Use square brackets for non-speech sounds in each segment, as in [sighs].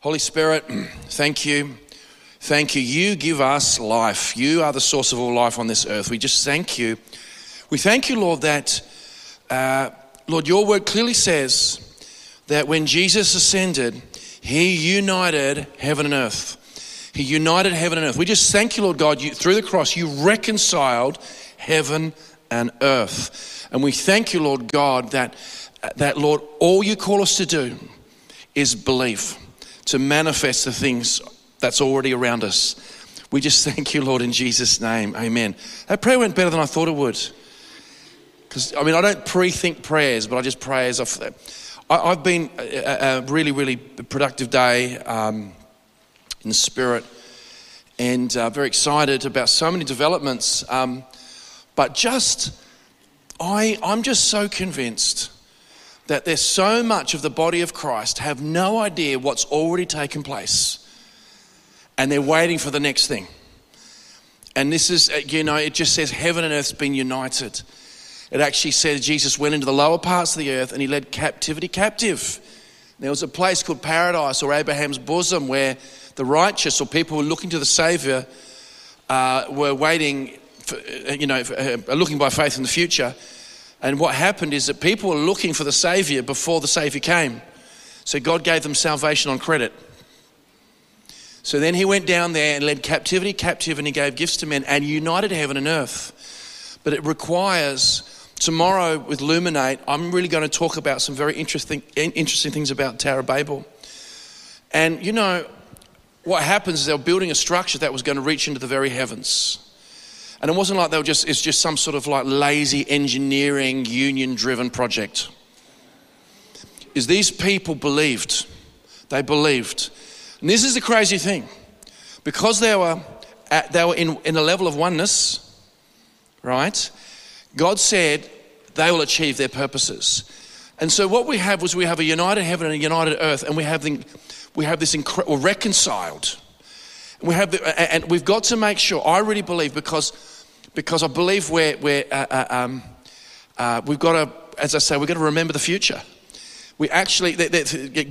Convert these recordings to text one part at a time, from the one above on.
Holy Spirit, [clears throat] thank you. Thank you. You give us life. You are the source of all life on this earth. We just thank you. We thank you, Lord, that, uh, Lord, your word clearly says that when Jesus ascended, he united heaven and earth. He united heaven and earth. We just thank you, Lord God, you, through the cross, you reconciled heaven and earth. And we thank you, Lord God, that, that, Lord, all you call us to do is believe to manifest the things that's already around us. We just [laughs] thank you, Lord, in Jesus' name. Amen. That prayer went better than I thought it would. Because, I mean, I don't pre think prayers, but I just pray as I've. I've been a, really, really productive day um, in spirit and uh, very excited about so many developments. Um, but just, I, I'm just so convinced that there's so much of the body of Christ have no idea what's already taken place and they're waiting for the next thing. And this is, uh, you know, it just says heaven and earth's been united. It actually says Jesus went into the lower parts of the earth and he led captivity captive. There was a place called paradise or Abraham's bosom where the righteous or people who were looking to the Savior uh, were waiting, for, uh, you know, for, uh, looking by faith in the future. And what happened is that people were looking for the Savior before the Savior came. So God gave them salvation on credit. So then he went down there and led captivity captive and he gave gifts to men and united heaven and earth. But it requires tomorrow with Luminate, I'm really going to talk about some very interesting, interesting things about Tower Babel. And you know, what happens is they were building a structure that was going to reach into the very heavens. And it wasn't like they were just, it's just some sort of like lazy engineering, union driven project. Is these people believed. They believed. And this is the crazy thing. Because they were, at, they were in, in a level of oneness, right? God said they will achieve their purposes. And so what we have was we have a united heaven and a united earth, and we have, the, we have this incredible, reconciled we have the, and we've got to make sure. I really believe because because I believe we're, we're uh, uh, um, uh, we've got to, as I say, we've got to remember the future. We actually,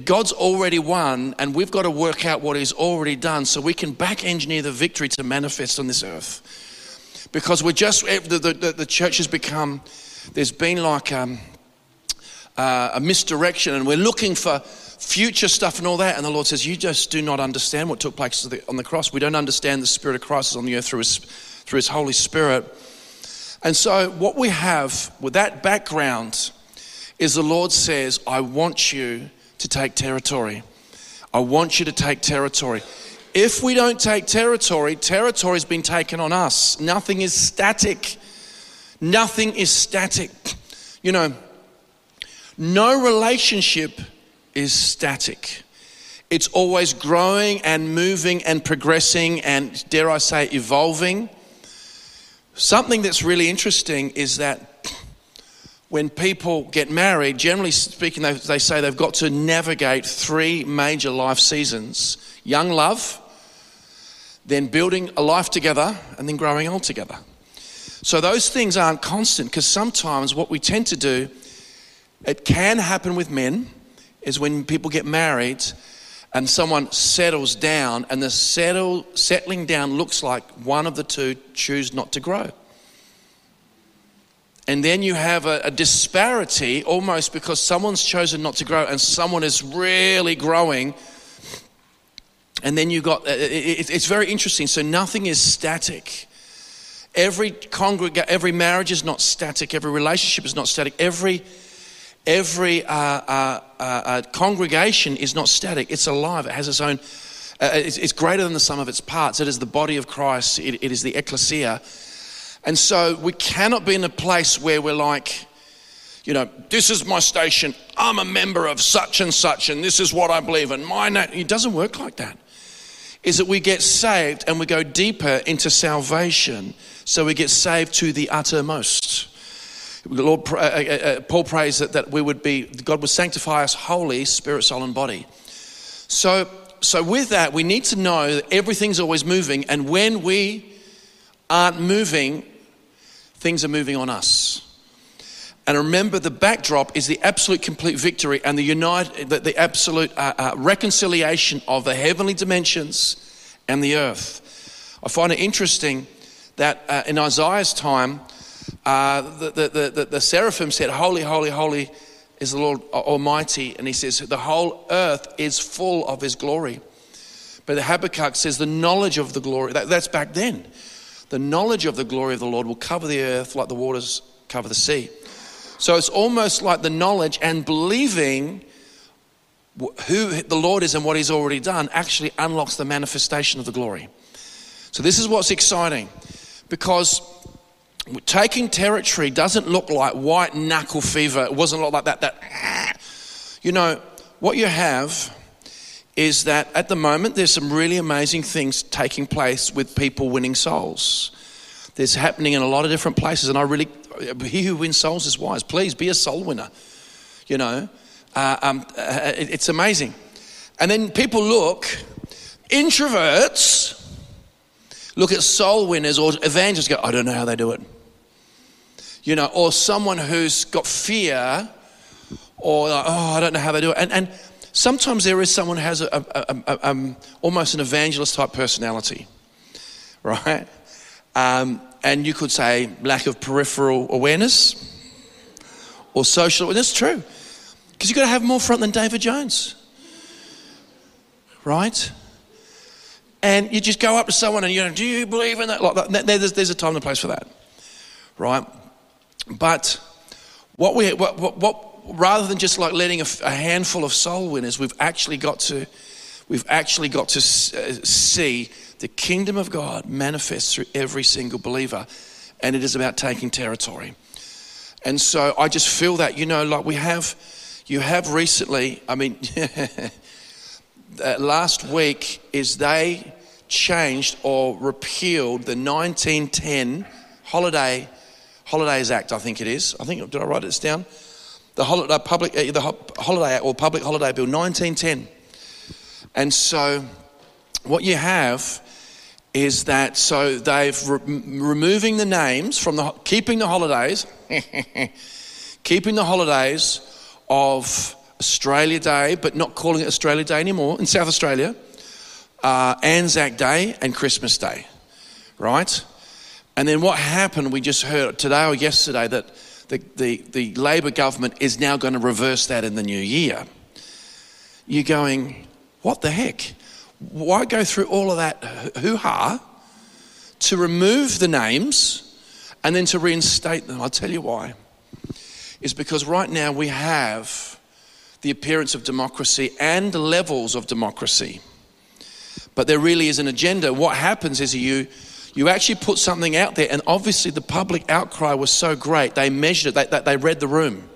God's already won, and we've got to work out what He's already done so we can back engineer the victory to manifest on this earth. Because we're just, eh, the, the, the church has become, there's been like um, uh, a misdirection, and we're looking for future stuff and all that. And the Lord says, You just do not understand what took place on the cross. We don't understand the Spirit of Christ is on the earth through His, through His Holy Spirit. And so, what we have with that background is the Lord says, I want you to take territory. I want you to take territory. If we don't take territory, territory has been taken on us. Nothing is static. Nothing is static. You know, no relationship is static. It's always growing and moving and progressing and, dare I say, evolving. Something that's really interesting is that when people get married, generally speaking, they, they say they've got to navigate three major life seasons young love, then building a life together, and then growing old together. So those things aren't constant because sometimes what we tend to do, it can happen with men is when people get married and someone settles down and the settle, settling down looks like one of the two choose not to grow. And then you have a, a, disparity almost because someone's chosen not to grow and someone is really growing. And then you got, uh, it, it's very interesting. So nothing is static. Every congreg- every marriage is not static. Every relationship is not static. Every every uh, uh, uh, uh, congregation is not static, it's alive, it has its own. Uh, it's, it's, greater than the sum of its parts. It is the body of Christ, it, it is the ecclesia. And so we cannot be in a place where we're like, you know, this is my station, I'm a member of such and such, and this is what I believe, and my name. It doesn't work like that. Is that we get saved and we go deeper into salvation, so we get saved to the uttermost. Lord, uh, uh, uh, Paul prays that, that we would be, God would sanctify us wholly, spirit, soul, and body. So, so with that, we need to know that everything's always moving, and when we aren't moving, things are moving on us. And remember, the backdrop is the absolute complete victory and the, unite, the, the absolute uh, uh, reconciliation of the heavenly dimensions and the earth. I find it interesting that uh, in Isaiah's time, uh, the, the, the, the seraphim said, Holy, holy, holy is the Lord Almighty. And he says, The whole earth is full of his glory. But the Habakkuk says, The knowledge of the glory, that, that's back then. The knowledge of the glory of the Lord will cover the earth like the waters cover the sea. So it's almost like the knowledge and believing who the Lord is and what He's already done actually unlocks the manifestation of the glory. So this is what's exciting because taking territory doesn't look like white knuckle fever. It wasn't look like that. That you know what you have is that at the moment there's some really amazing things taking place with people winning souls. There's happening in a lot of different places, and I really he who wins souls is wise. Please be a soul winner. You know, uh, um, uh, it, it's amazing. And then people look, introverts look at soul winners or evangelists go, I don't know how they do it. You know, or someone who's got fear or, like, oh, I don't know how they do it. And, and sometimes there is someone who has a, a, a, um, almost an evangelist type personality, [laughs] right? Um, and you could say lack of peripheral awareness or social. And that's true. Because you've got to have more front than David Jones. Right? And you just go up to someone and you know, do you believe in that? Like. There's, there's a time and a place for that. Right? But what we, what, what, what rather than just like letting a, a, handful of soul winners, we've actually got to, we've actually got to uh, see the kingdom of God manifest through every single believer, and it is about taking territory. And so I just feel that, you know, like we have, you have recently, I mean, [laughs] last week is they changed or repealed the 1910 Holiday Holidays Act, I think it is. I think, did I write this down? The holiday, public, uh, the holiday Act or Public Holiday Bill, 1910. And so what you have is that so they've re- removing the names from the keeping the holidays [laughs] keeping the holidays of Australia Day but not calling it Australia Day anymore in South Australia uh, Anzac Day and Christmas Day right and then what happened we just heard today or yesterday that the, the, the Labor government is now going to reverse that in the new year you're going what the heck why go through all of that hoo ha to remove the names and then to reinstate them? I'll tell you why. Is because right now we have the appearance of democracy and levels of democracy. But there really is an agenda. What happens is you you actually put something out there, and obviously the public outcry was so great. They measured it, they, they, read the room.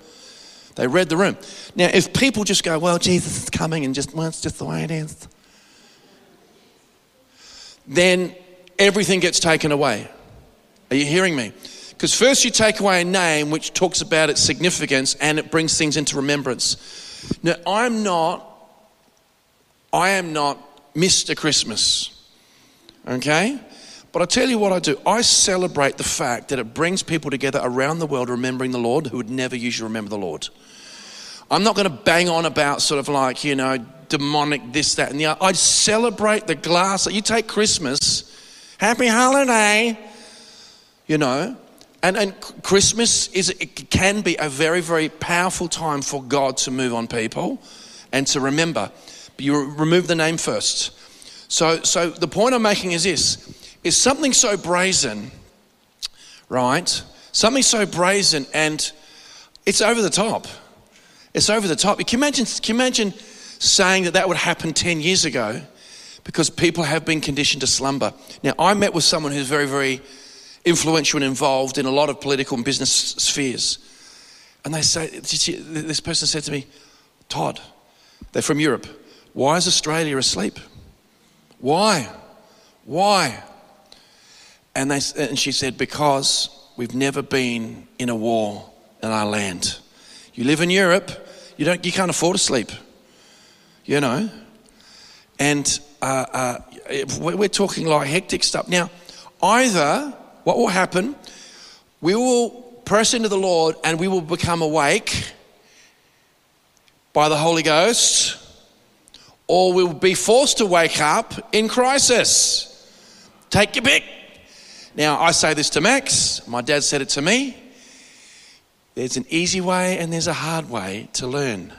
They read the room. Now, if people just go, well, Jesus is coming and just, well, it's just the way it is, then everything gets taken away. Are you hearing me? Because first you take away a name which talks about its significance and it brings things into remembrance. Now, I'm not, I am not Mr. Christmas, okay? But I tell you what I do. I celebrate the fact that it brings people together around the world remembering the Lord who would never usually remember the Lord. I'm not going to bang on about sort of like, you know, demonic this, that, and the other. I celebrate the glass. You take Christmas, happy holiday, you know. And, and Christmas is it can be a very, very powerful time for God to move on people and to remember. But you remove the name first. So, so the point I'm making is this is something so brazen, right? Something so brazen and it's over the top. It's over the top. Can you imagine, can you imagine saying that that would happen 10 years ago because people have been conditioned to slumber. Now, I met with someone who's very, very influential and involved in a lot of political and business spheres. And they say, this person said to me, Todd, they're from Europe. Why is Australia asleep? Why? Why? And, they, and she said, because we've never been in a war in our land. You live in Europe, you, don't, you can't afford to sleep you know. And uh, uh, we're talking like hectic stuff. Now, either what will happen, we will press into the Lord and we will become awake by the Holy Ghost, or we'll be forced to wake up in crisis. Take your pick. Now, I say this to Max, my dad said it to me. There's an easy way and there's a hard way to learn.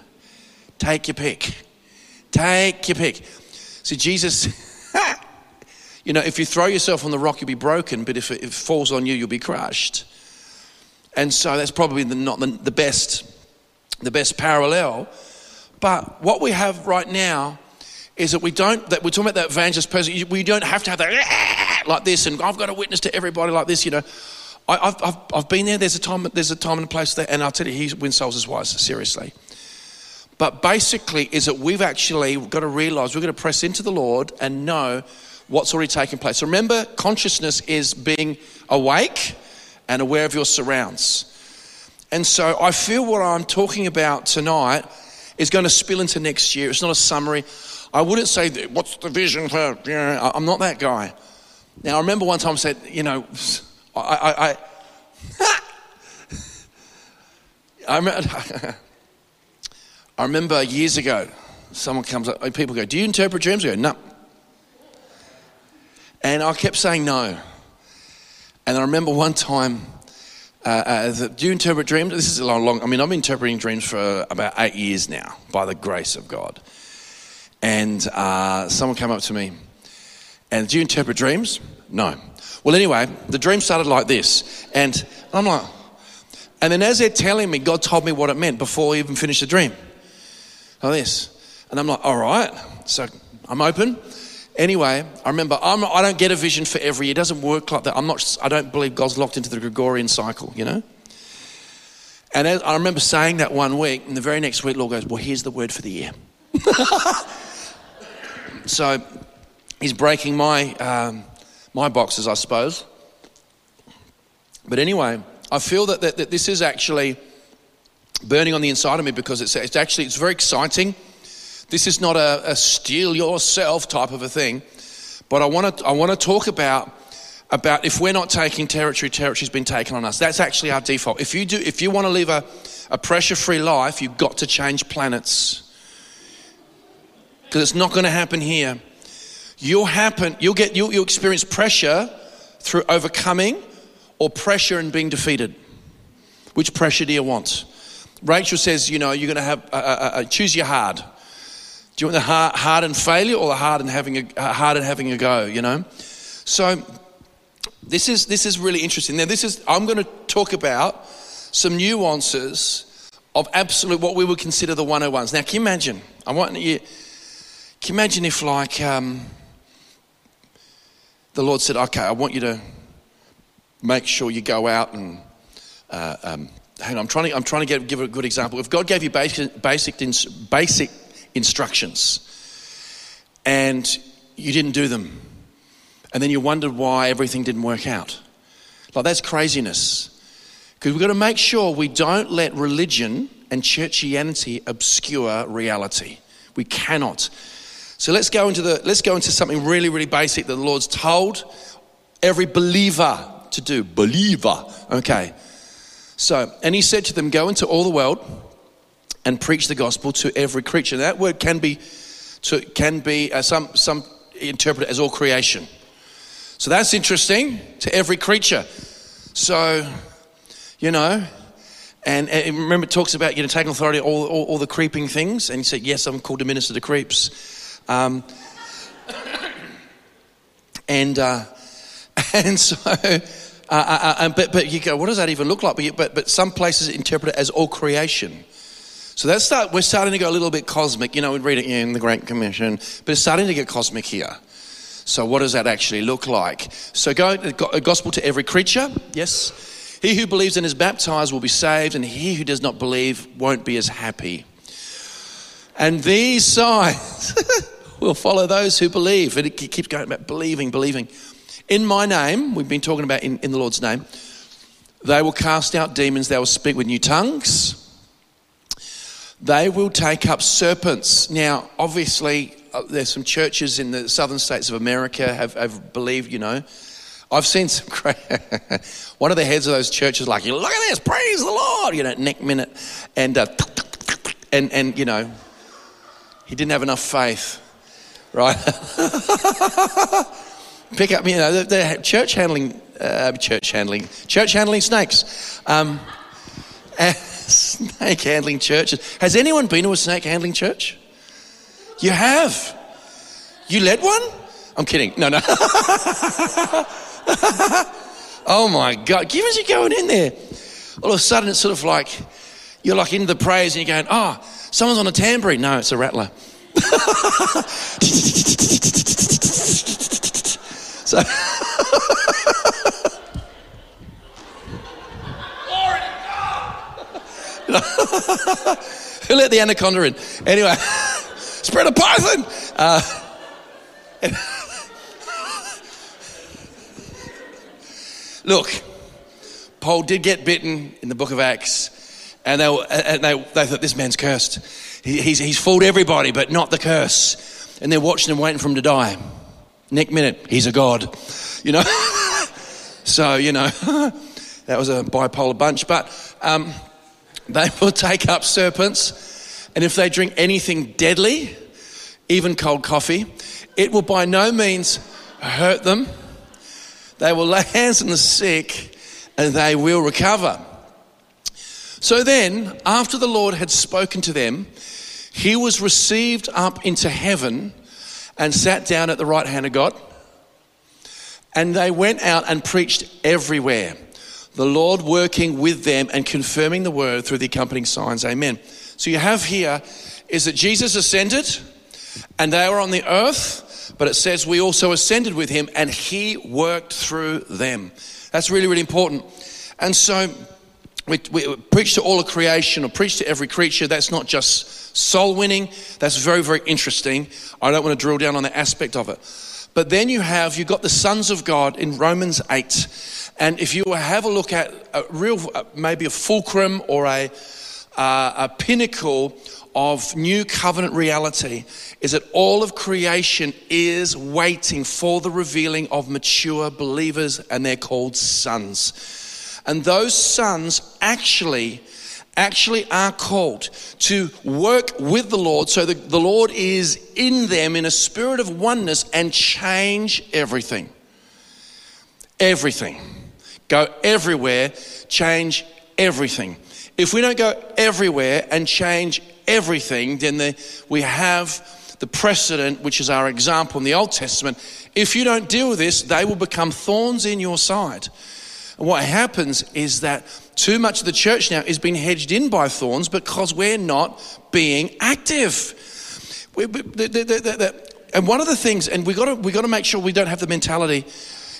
Take your pick. Take your pick. See, Jesus, [laughs] you know, if you throw yourself on the rock, you'll be broken, but if it, falls on you, you'll be crushed. And so that's probably the, not the, the best, the best parallel. But what we have right now is that we don't, that we're talking about that evangelist person, we don't have to have that ah, like this, and I've got to witness to everybody like this, you know. I, have I've, I've been there, there's a time, there's a time and a place there, and I'll tell you, he wins souls as wise, seriously. But basically, is that we've actually got to realize we're going to press into the Lord and know what's already taken place. Remember, consciousness is being awake and aware of your surrounds. And so I feel what I'm talking about tonight is going to spill into next year. It's not a summary. I wouldn't say, what's the vision for, I'm not that guy. Now, I remember one time I said, you know, [laughs] I, I, I, [laughs] I remember, [laughs] I remember years ago, someone comes up, people go, Do you interpret dreams? I go, No. And I kept saying no. And I remember one time, uh, uh, the, do you interpret dreams? This is a long, long, I mean, I've been interpreting dreams for about eight years now, by the grace of God. And uh, someone came up to me, and do you interpret dreams? No. Well, anyway, the dream started like this. And I'm like, and then as they're telling me, God told me what it meant before I even finished the dream like this. And I'm like, all right. So I'm open. Anyway, I remember I'm, I don't get a vision for every year. It doesn't work like that. I'm not, I don't believe God's locked into the Gregorian cycle, you know? And I remember saying that one week, and the very next week, Lord goes, Well, here's the word for the year. [laughs] so he's breaking my, um, my boxes, I suppose. But anyway, I feel that, that, that this is actually burning on the inside of me because it's, it's actually it's very exciting. This is not a, a steal yourself type of a thing, but I want to I want to talk about about if we're not taking territory, territory's been taken on us. That's actually our default. If you do, if you want to live a, a pressure-free life, you've got to change planets because it's not going to happen here. You'll happen. You'll get. You'll, you'll experience pressure through overcoming, or pressure and being defeated. Which pressure do you want? Rachel says, you know, you're going to have, uh, uh, uh, choose your hard. Do you want the hard, hard and failure or the hard and having a, uh, hard and having a go, you know? So this is, this is really interesting. Now, this is, I'm going to talk about some nuances of absolute, what we would consider the 101s. Now, can you imagine? I want you, can you imagine if like, um, the Lord said, okay, I want you to make sure you go out and uh, um, hang on, I'm trying to, I'm trying to get, give a good example. If God gave you basic, basic, basic instructions and you didn't do them, and then you wondered why everything didn't work out, like that's craziness. Because we've got to make sure we don't let religion and churchianity obscure reality. We cannot. So let's go into the let's go into something really, really basic that the Lord's told every believer to do. Believer. Okay. So, and he said to them, Go into all the world and preach the gospel to every creature. That word can be, to, can be uh, some, some interpret it as all creation. So that's interesting to every creature. So, you know, and, and, remember, it talks about you know taking authority all, all, all the creeping things. And he said, "Yes, I'm called to minister to creeps." Um, and uh, [laughs] and so uh, uh, uh but, but you go, what does that even look like? But, but, but some places interpret it as all creation. So that's start, we're starting to go a little bit cosmic. You know, we read it in the Great Commission, but it's starting to get cosmic here. So what does that actually look like? So go a gospel to every creature. Yes. He who believes and is baptized will be saved, and he who does not believe won't be as happy. And these signs [laughs] will follow those who believe. And it keeps going about believing, believing. In my name, we've been talking about in, in the Lord's name, they will cast out demons, they will speak with new tongues, they will take up serpents. Now, obviously, uh, there's some churches in the southern states of America have, have believed, you know, I've seen some [laughs] cra- one of the heads of those churches like, look at this, praise the Lord, you know, neck minute, and uh, [laughs] and and you know, he didn't have enough faith, right? [laughs] Pick up, you know, the, the church handling, uh, church handling, church handling snakes, um, [laughs] snake handling churches. Has anyone been to a snake handling church? You have. You led one? I'm kidding. No, no. [laughs] oh my God. Give us you going in there. All of a sudden, it's sort of like you're like into the praise and you're going, oh, someone's on a tambourine. No, it's a rattler. so. Who let the anaconda in? Anyway, [laughs] spread a python. Uh, [laughs] Look, Paul did get bitten in the book of Acts, and they, and they, they thought this man's cursed. He, he's, he's fooled everybody, but not the curse. And they're watching him, waiting for him to die. Next minute, he's a god. You know? [laughs] so, you know, [laughs] that was a bipolar bunch. But um, they [laughs] will take up serpents, and if they drink anything deadly, even cold coffee, it will by no means hurt them they will lay hands on the sick and they will recover. So then, after the Lord had spoken to them, he was received up into heaven and sat down at the right hand of God. And they went out and preached everywhere, the Lord working with them and confirming the word through the accompanying signs. Amen. So you have here is that Jesus ascended and they were on the earth but it says we also ascended with him and he worked through them. That's really, really important. And so we, we preach to all of creation or preach to every creature. That's not just soul winning. That's very, very interesting. I don't want to drill down on that aspect of it. But then you have, you've got the sons of God in Romans 8. And if you have a look at a real, maybe a fulcrum or a, uh, a pinnacle of new covenant reality is that all of creation is waiting for the revealing of mature believers, and they're called sons. And those sons actually actually are called to work with the Lord so that the Lord is in them in a spirit of oneness and change everything. Everything. Go everywhere, change everything. If we don't go everywhere and change everything, then the, we have the precedent, which is our example in the Old Testament. If you don't deal with this, they will become thorns in your side. And what happens is that too much of the church now is being hedged in by thorns because we're not being active. We, the, the, the, and one of the things, and we've got to, we got to make sure we don't have the mentality,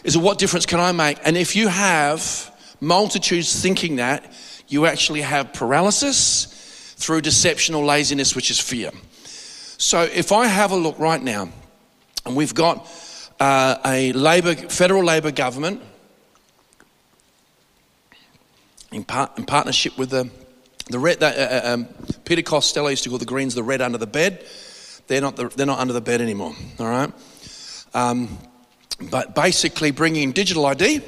is what difference can I make? And if you have multitudes thinking that, you actually have paralysis through deception or laziness, which is fear. So if I have a look right now, and we've got uh, a labor, federal Labor government in, part, in partnership with the, the red, uh, uh, um, Peter Costello used to call the Greens the red under the bed. They're not, the, they're not under the bed anymore, all right? Um, but basically, bringing in digital ID,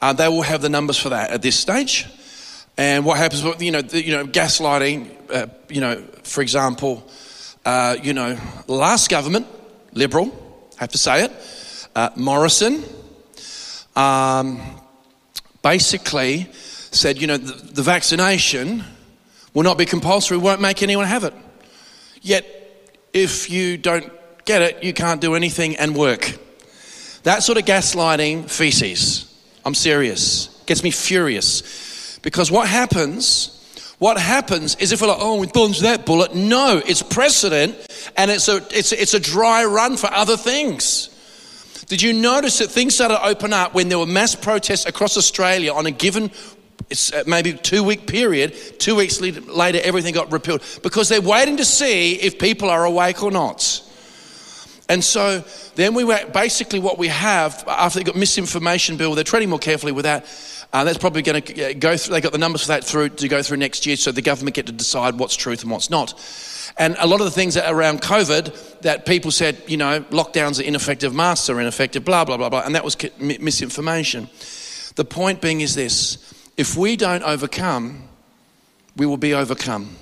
uh, they will have the numbers for that at this stage. And what happens, you know, the, you know, gaslighting, uh, you know, for example, uh, you know, last government, Liberal, have to say it, uh, Morrison, um, basically said, you know, the, the vaccination will not be compulsory, won't make anyone have it. Yet, if you don't get it, you can't do anything and work. That sort of gaslighting feces. I'm serious. Gets me furious because what happens, what happens is if we're like, oh, we dodged that bullet. No, it's precedent and it's a, it's, a, it's a dry run for other things. Did you notice that things started to open up when there were mass protests across Australia on a given it's uh, maybe two week period two weeks later everything got repealed because they're waiting to see if people are awake or not and so then we were basically what we have after they got misinformation bill they're treading more carefully with that uh, that's probably going to uh, go through, they got the numbers for that through to go through next year, so the government get to decide what's truth and what's not. And a lot of the things around COVID that people said, you know, lockdowns are ineffective, masks are ineffective, blah, blah, blah, blah. And that was misinformation. The point being is this if we don't overcome, we will be overcome.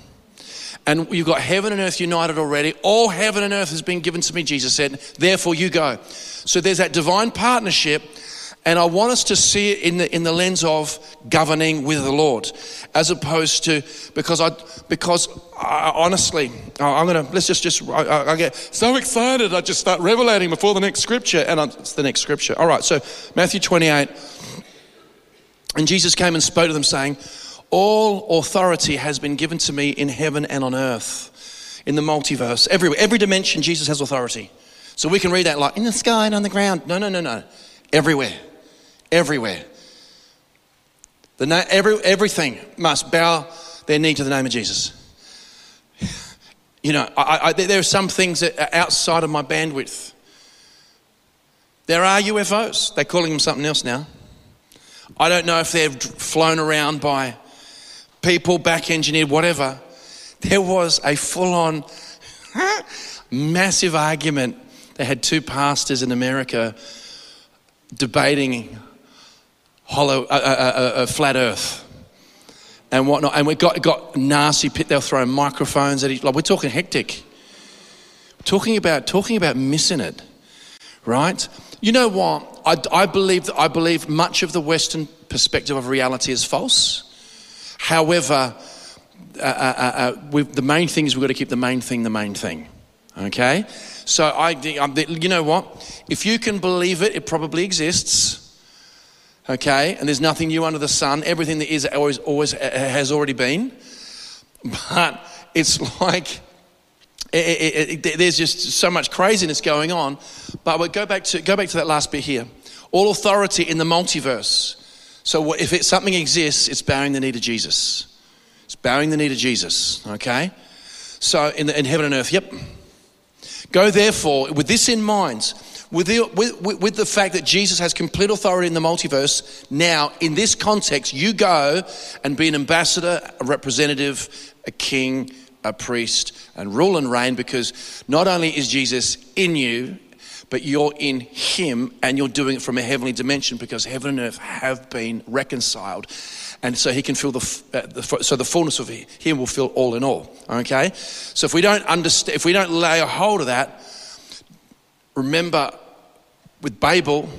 And you've got heaven and earth united already. All heaven and earth has been given to me, Jesus said. Therefore, you go. So there's that divine partnership and I want us to see it in the, in the lens of governing with the Lord, as opposed to, because I, because I, honestly, I'm to, let's just, just I, I, get so excited, I just start revelating before the next scripture, and it's the next scripture. All right, so Matthew 28, and Jesus came and spoke to them, saying, All authority has been given to me in heaven and on earth, in the multiverse, everywhere, every dimension, Jesus has authority. So we can read that like in the sky and on the ground. No, no, no, no. Everywhere everywhere. The na- every, everything must bow their knee to the name of Jesus. You know, I, I, there are some things that are outside of my bandwidth. There are UFOs. They're calling them something else now. I don't know if they're flown around by people, back engineered, whatever. There was a full on [laughs] massive argument. They had two pastors in America debating hollow, a, a, a, flat earth and whatnot. And we got, got nasty. They were throwing microphones at each. Like we're talking hectic. Talking about talking about missing it, right? You know what? I, I believe I believe much of the Western perspective of reality is false. However, uh, uh, uh, uh the main thing is we've got to keep the main thing the main thing. Okay, so I, you know what? If you can believe it, it probably exists okay? And there's nothing new under the sun. Everything that is always, always has already been. But it's [laughs] like it, it, it, there's just so much craziness going on. But we'll go back to go back to that last bit here. All authority in the multiverse. So if it, something exists, it's bowing the knee to Jesus. It's bowing the knee to Jesus. Okay. So in, the, in heaven and earth, yep. Go therefore with this in mind with the, with, with the fact that Jesus has complete authority in the multiverse, now in this context, you go and be an ambassador, a representative, a king, a priest, and rule and reign because not only is Jesus in you, but you're in Him and you're doing it from a heavenly dimension because heaven and earth have been reconciled. And so He can fill the, uh, so the fullness of Him will fill all in all. Okay? So if we don't understand, if we don't lay a hold of that, remember with Babel,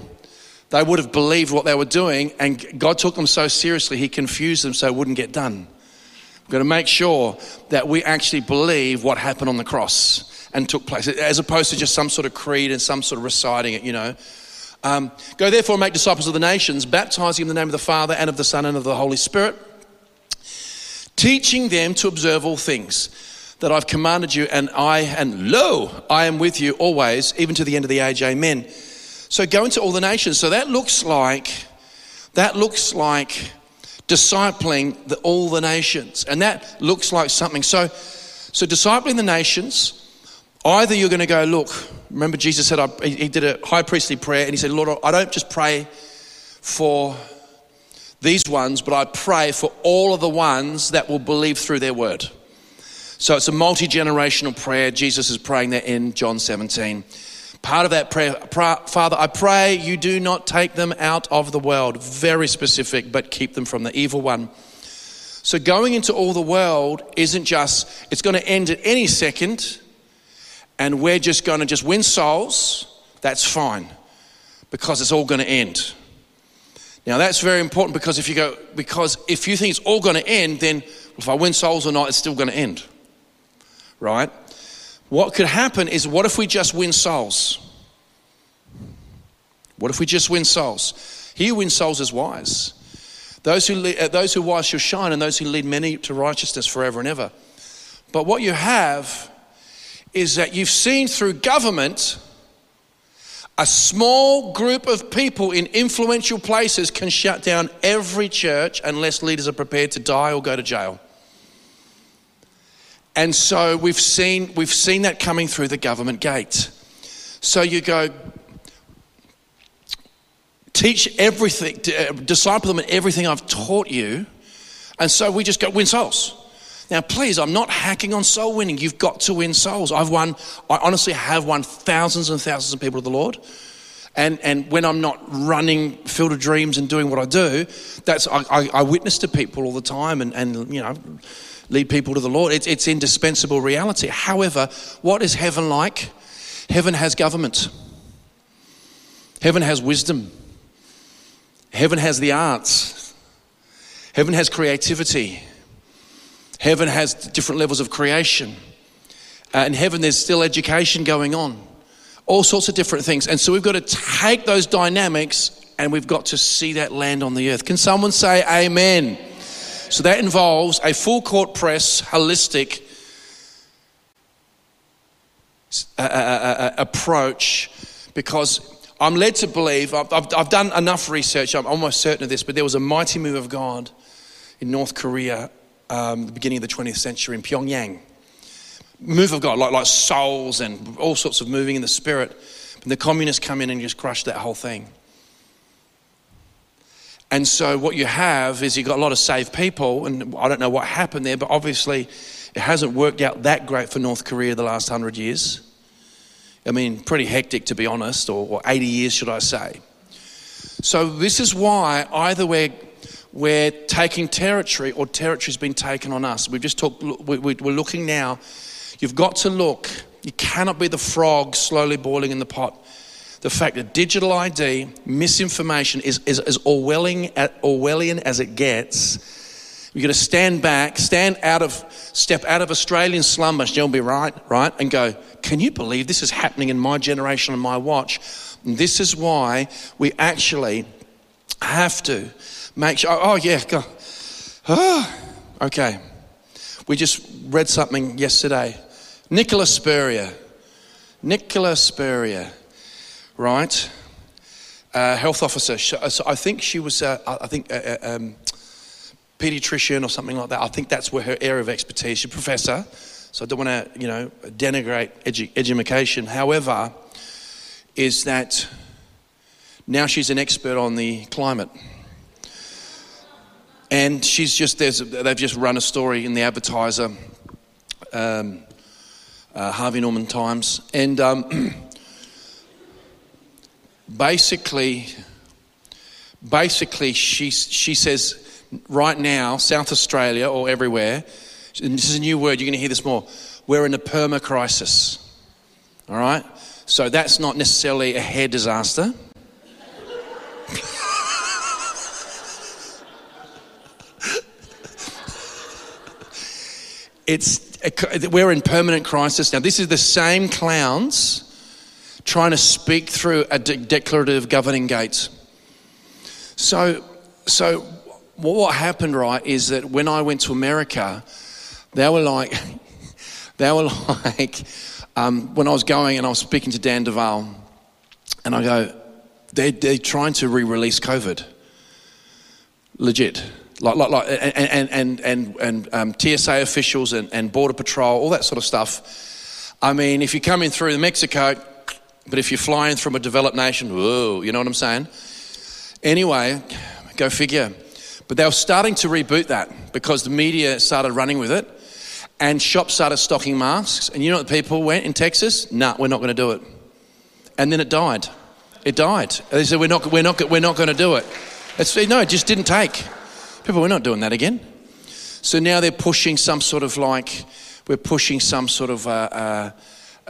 they would have believed what they were doing, and God took them so seriously, He confused them so it wouldn't get done. We've got to make sure that we actually believe what happened on the cross and took place, as opposed to just some sort of creed and some sort of reciting it, you know. Um, Go therefore and make disciples of the nations, baptizing in the name of the Father and of the Son and of the Holy Spirit, teaching them to observe all things that I've commanded you, and I, and lo, I am with you always, even to the end of the age. Amen. So go into all the nations. So that looks like, that looks like discipling the, all the nations. And that looks like something. So, so discipling the nations, either you're going to go, look, remember Jesus said, I, he did a high priestly prayer, and he said, Lord, I don't just pray for these ones, but I pray for all of the ones that will believe through their word. So it's a multi generational prayer. Jesus is praying that in John 17. Part of that prayer, Father, I pray you do not take them out of the world, very specific, but keep them from the evil one. So going into all the world isn't just, it's going to end at any second, and we're just going to just win souls. That's fine, because it's all going to end. Now that's very important because if you go, because if you think it's all going to end, then if I win souls or not, it's still going to end right? What could happen is what if we just win souls? What if we just win souls? He who wins souls is wise. Those who, lead, uh, those who wise shall shine, and those who lead many to righteousness forever and ever. But what you have is that you've seen through government a small group of people in influential places can shut down every church unless leaders are prepared to die or go to jail. And so we've seen, we've seen that coming through the government gate. So you go, teach everything, uh, disciple them in everything I've taught you. And so we just go win souls. Now, please, I'm not hacking on soul winning. You've got to win souls. I've won, I honestly have won thousands and thousands of people to the Lord. And, and when I'm not running Field of Dreams and doing what I do, that's, I, I, I witness to people all the time and, and you know, lead people to the Lord. It's, it's indispensable reality. However, what is heaven like? Heaven has government, heaven has wisdom, heaven has the arts, heaven has creativity. Heaven has different levels of creation. Uh, in heaven, there's still education going on, all sorts of different things. And so we've got to take those dynamics and we've got to see that land on the earth. Can someone say amen? So that involves a full court press, holistic uh, uh, uh, approach because I'm led to believe, I've, I've, I've done enough research, I'm almost certain of this, but there was a mighty move of God in North Korea um, the beginning of the 20th century in Pyongyang. Move of God, like, like souls and all sorts of moving in the spirit. And the communists come in and just crush that whole thing. And so what you have is you've got a lot of saved people, and I don't know what happened there, but obviously it hasn't worked out that great for North Korea the last hundred years. I mean, pretty hectic to be honest, or, or 80 years, should I say. So this is why either we're we're taking territory or territory's been taken on us. We've just talked, we're looking now. You've got to look. You cannot be the frog slowly boiling in the pot. The fact that digital ID, misinformation is, is as Orwellian, uh, Orwellian as it gets. You've got to stand back, stand out of, step out of Australian slumber, you'll be right, right, and go, can you believe this is happening in my generation and my watch? And this is why we actually have to make sure. Oh, yeah, go. Oh, [sighs] okay. We just read something yesterday. Nicola Spurrier. Nicola Spurrier, right? Uh, health officer. So I think she was, uh, I think, uh, uh, um, pediatrician or something like that. I think that's where her area of expertise. She's a professor, so I don't want to, you know, denigrate edu- education. However, is that now she's an expert on the climate. And she's just, there's, they've just run a story in the advertiser, um, uh, Harvey Norman Times. And um, [clears throat] basically, basically she, she says right now, South Australia or everywhere, and this is a new word, you're going to hear this more, we're in a perma crisis. All right? So that's not necessarily a hair disaster. [laughs] it's, we're in permanent crisis. Now, this is the same clowns trying to speak through a de- declarative governing gates. So, so what happened, right, is that when I went to America, they were like, [laughs] they were like, um, when I was going and I was speaking to Dan Duval, and I go, they're, they're trying to re release COVID. Legit like, like, like and, and, and, and um, TSA officials and, and Border Patrol, all that sort of stuff. I mean, if you're coming through Mexico, but if you're flying from a developed nation, whoa, you know what I'm saying? Anyway, go figure. But they were starting to reboot that because the media started running with it and shops started stocking masks. And you know what the people went in Texas? Nah, we're not going to do it. And then it died. It died. They said, we're not, we're not, we're not going to do it. It's, no, it just didn't take. People, we're not doing that again. So now they're pushing some sort of like, we're pushing some sort of uh, uh,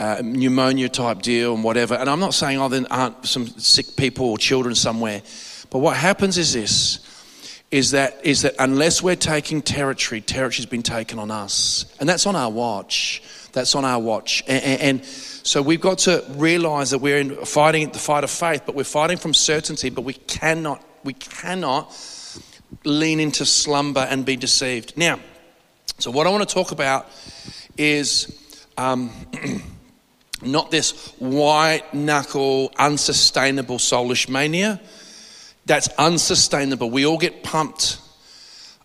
uh, pneumonia type deal and whatever. And I'm not saying, oh, there aren't some sick people or children somewhere. But what happens is this is that is that unless we're taking territory, territory's been taken on us, and that's on our watch. That's on our watch, and, and, and so we've got to realize that we're in fighting the fight of faith, but we're fighting from certainty. But we cannot, we cannot lean into slumber and be deceived. Now, so what I want to talk about is um, [clears throat] not this white knuckle, unsustainable soulish mania. That's unsustainable. We all get pumped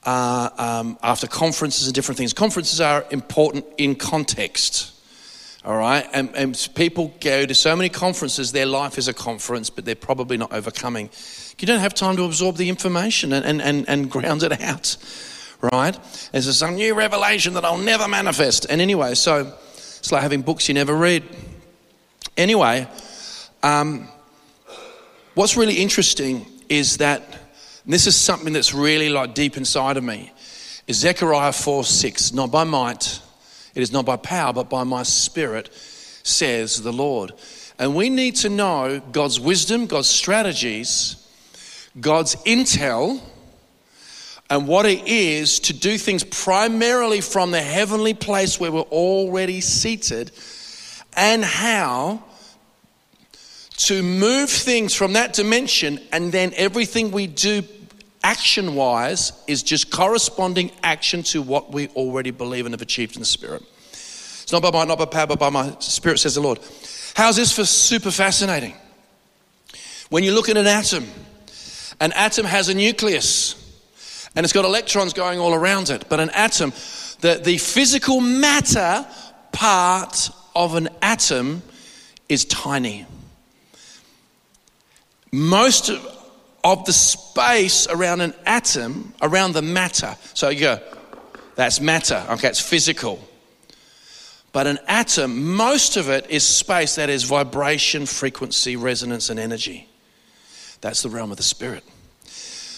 uh, um, after conferences and different things. Conferences are important in context. All right, and, and people go to so many conferences, their life is a conference, but they're probably not overcoming you don't have time to absorb the information and, and, and, and ground it out, right? There's some new revelation that I'll never manifest. And anyway, so it's like having books you never read. Anyway, um, what's really interesting is that this is something that's really like deep inside of me. Is Zechariah 4 6, not by might, it is not by power, but by my spirit, says the Lord. And we need to know God's wisdom, God's strategies, God's intel, and what it is to do things primarily from the heavenly place where we're already seated, and how to move things from that dimension, and then everything we do action wise is just corresponding action to what we already believe and have achieved in the Spirit. It's not by my, not by power, but by my Spirit, says the Lord. How's this for super fascinating? When you look at an atom, an atom has a nucleus and it's got electrons going all around it. But an atom, the, the physical matter part of an atom is tiny. Most of the space around an atom, around the matter, so you go, that's matter, okay, it's physical. But an atom, most of it is space that is vibration, frequency, resonance, and energy. That's the realm of the spirit.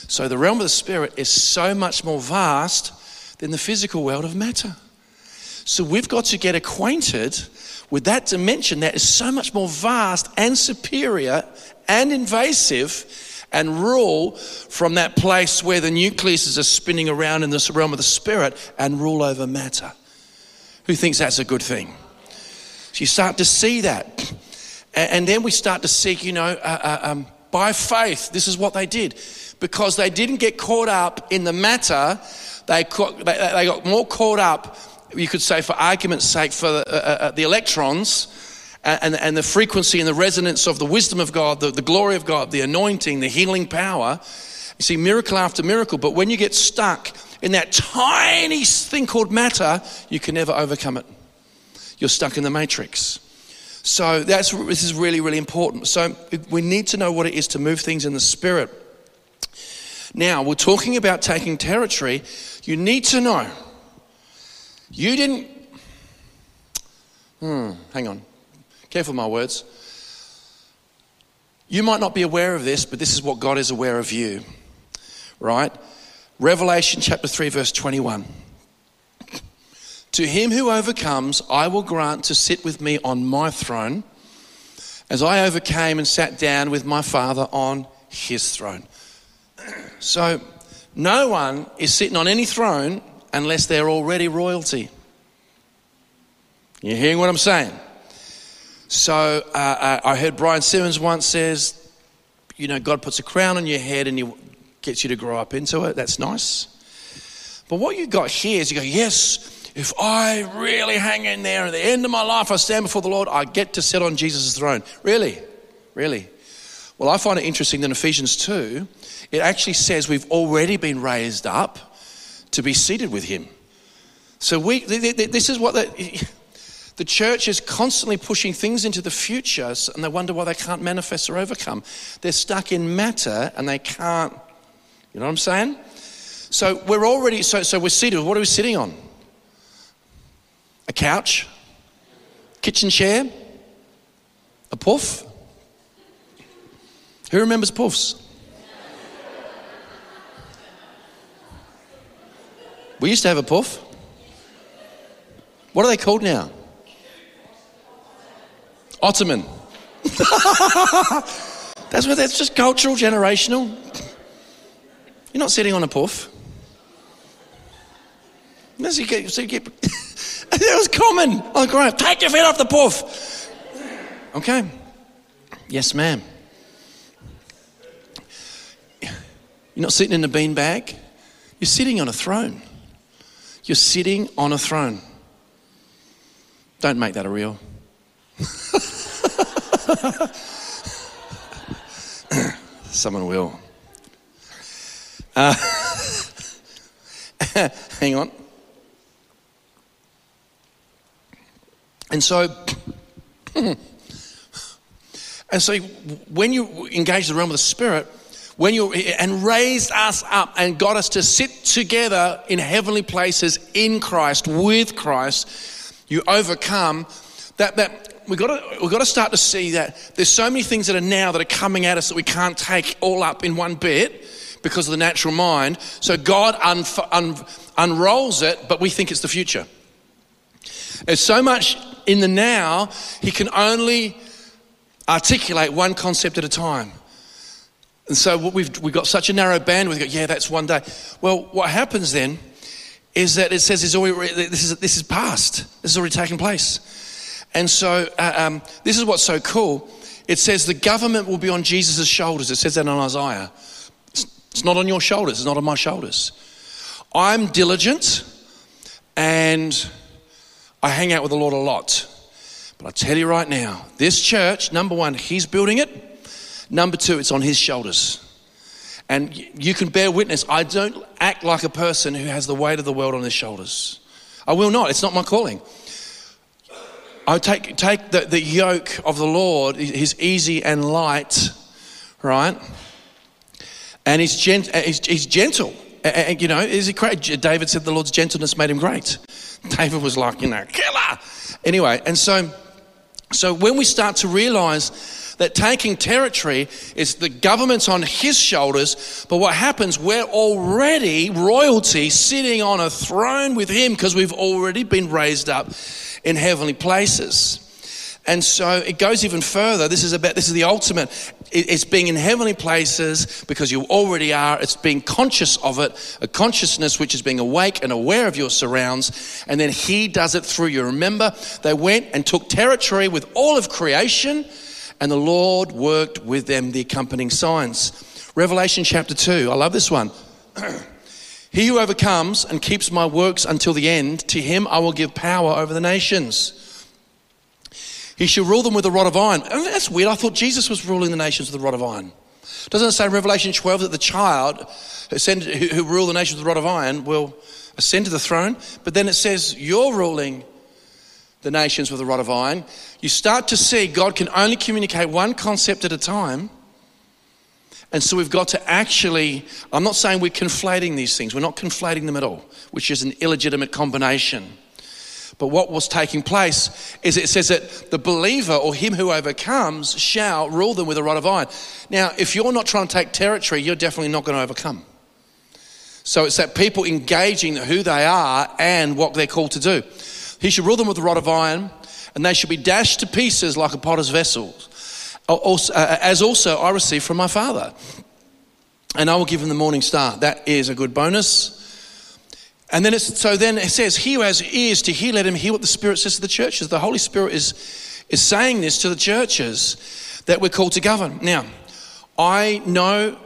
So the realm of the spirit is so much more vast than the physical world of matter. So we've got to get acquainted with that dimension that is so much more vast and superior and invasive and rule from that place where the nucleuses are spinning around in this realm of the spirit and rule over matter. Who thinks that's a good thing? So you start to see that. And then we start to seek, you know, uh, uh, um, by faith, this is what they did because they didn't get caught up in the matter. They, they got more caught up, you could say, for argument's sake, for the, uh, uh, uh, the electrons and, and, the frequency and the resonance of the wisdom of God, the, the glory of God, the anointing, the healing power. You see, miracle after miracle. But when you get stuck in that tiny thing called matter, you can never overcome it. You're stuck in the matrix. So that's this is really really important. So we need to know what it is to move things in the spirit. Now, we're talking about taking territory. You need to know. You didn't. Hmm, hang on. Careful my words. You might not be aware of this, but this is what God is aware of you. Right? Revelation chapter 3, verse 21. To him who overcomes, I will grant to sit with me on my throne, as I overcame and sat down with my Father on his throne. So, no one is sitting on any throne unless they're already royalty. You hearing what I'm saying? So, uh, uh, I heard Brian Simmons once says, you know, God puts a crown on your head and he gets you to grow up into it. That's nice. But what you got here is you go, yes, if I really hang in there at the end of my life, I stand before the Lord, I get to sit on Jesus' throne. Really? Really? Well, I find it interesting that in Ephesians 2, it actually says we've already been raised up to be seated with Him. So we, this is what the, [laughs] the church is constantly pushing things into the future and they wonder why they can't manifest or overcome. They're stuck in matter and they can't, you know what I'm saying? So we're already, so, so we're seated. What are we sitting on? A couch? Kitchen chair? A puff? Who remembers puffs? We used to have a puff. What are they called now? Ottoman. [laughs] that's what that's just cultural, generational. You're not sitting on a puff. So you get, so you get, [laughs] was common. Oh, great. Take your feet off the puff. Okay. Yes, ma'am. You're not sitting in a bean bag. You're sitting on a throne. You're sitting on a throne. Don't make that a real. [laughs] Someone will. Uh, [laughs] hang on. And so, [clears throat] and so when you engage the realm of the spirit, when you and raised us up and got us to sit together in heavenly places in Christ with Christ, you overcome that that we've got to we've got to start to see that there's so many things that are now that are coming at us that we can't take all up in one bit because of the natural mind. So God un, un, unrolls it, but we think it's the future. There's so much in the now, He can only articulate one concept at a time. And so we've, we've got such a narrow band, we go, yeah, that's one day. Well, what happens then is that it says already, this, is, this is past. This has already taken place. And so uh, um, this is what's so cool. It says the government will be on Jesus' shoulders. It says that in Isaiah. It's, it's not on your shoulders, it's not on my shoulders. I'm diligent and I hang out with the Lord a lot. But I tell you right now, this church, number one, He's building it. Number two, it's on his shoulders. And you can bear witness, I don't act like a person who has the weight of the world on his shoulders. I will not, it's not my calling. I take, take the, the yoke of the Lord, he's easy and light, right? And he's, gent, uh, he's, he's gentle. And, you know, is he great? David said the Lord's gentleness made him great. [laughs] David was like, you know, killer. Anyway, and so, so when we start to realize that taking territory is the government's on his shoulders, but what happens, we're already royalty sitting on a throne with him because we've already been raised up in heavenly places. And so it goes even further. This is about this is the ultimate. It's being in heavenly places because you already are. It's being conscious of it, a consciousness which is being awake and aware of your surrounds. And then he does it through you. Remember, they went and took territory with all of creation and the Lord worked with them the accompanying signs. Revelation chapter 2, I love this one. [clears throat] he who overcomes and keeps my works until the end, to him I will give power over the nations. He shall rule them with a rod of iron. Oh, that's weird. I thought Jesus was ruling the nations with a rod of iron. Doesn't it say in Revelation 12 that the child who, rule the nations with a rod of iron will ascend to the throne? But then it says, You're ruling the nations with a rod of iron, you start to see God can only communicate one concept at a time. And so we've got to actually, I'm not saying we're conflating these things, we're not conflating them at all, which is an illegitimate combination. But what was taking place is it says that the believer or him who overcomes shall rule them with a rod of iron. Now, if you're not trying to take territory, you're definitely not going to overcome. So it's that people engaging who they are and what they're called to do. He should rule them with a rod of iron, and they should be dashed to pieces like a potter's vessels, uh, as also I received from my Father. And I will give him the morning star. That is a good bonus. And then it's so then it says, He who has ears to hear, let him hear what the Spirit says to the churches. The Holy Spirit is, is saying this to the churches that we're called to govern. Now, I know,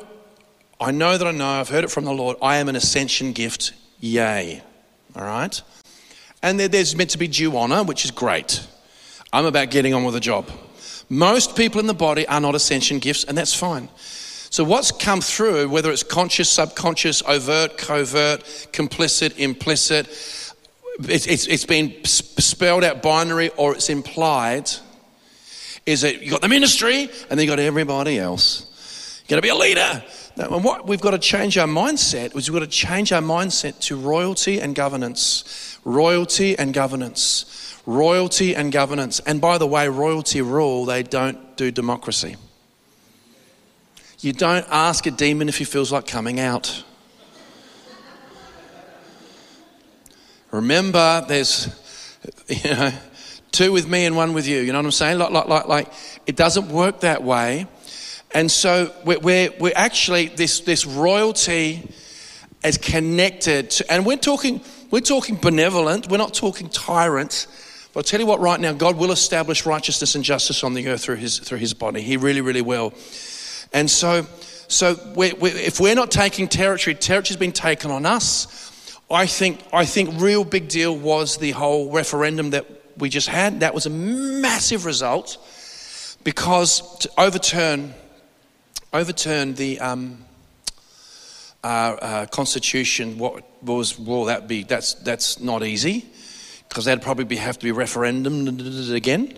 I know that I know, I've heard it from the Lord, I am an ascension gift, yay. All right? And there's meant to be due honor, which is great. I'm about getting on with the job. Most people in the body are not ascension gifts, and that's fine. So, what's come through, whether it's conscious, subconscious, overt, covert, complicit, implicit, it's, it's, it's been spelled out binary or it's implied, is that you've got the ministry and then you've got everybody else. You've got to be a leader. Now, and what we've got to change our mindset is we've got to change our mindset to royalty and governance royalty and governance. Royalty and governance. And by the way, royalty rule, they don't do democracy. You don't ask a demon if he feels like coming out. Remember, there's, [laughs] you know, two with me and one with you. You know what I'm saying? Like, like, like, like it doesn't work that way. And so we're, we're, we're actually, this, this royalty is connected to, and we're talking, we're talking benevolent, we're not talking tyrant. But I'll tell you what, right now, God will establish righteousness and justice on the earth through his, through his body. He really, really will. And so, so we're, we're, if we're not taking territory, territory's been taken on us. I think, I think real big deal was the whole referendum that we just had. That was a massive result because to overturn, overturn the, um, uh, uh, constitution, what was will that be? That's that's not easy because that'd probably have to be referendum again.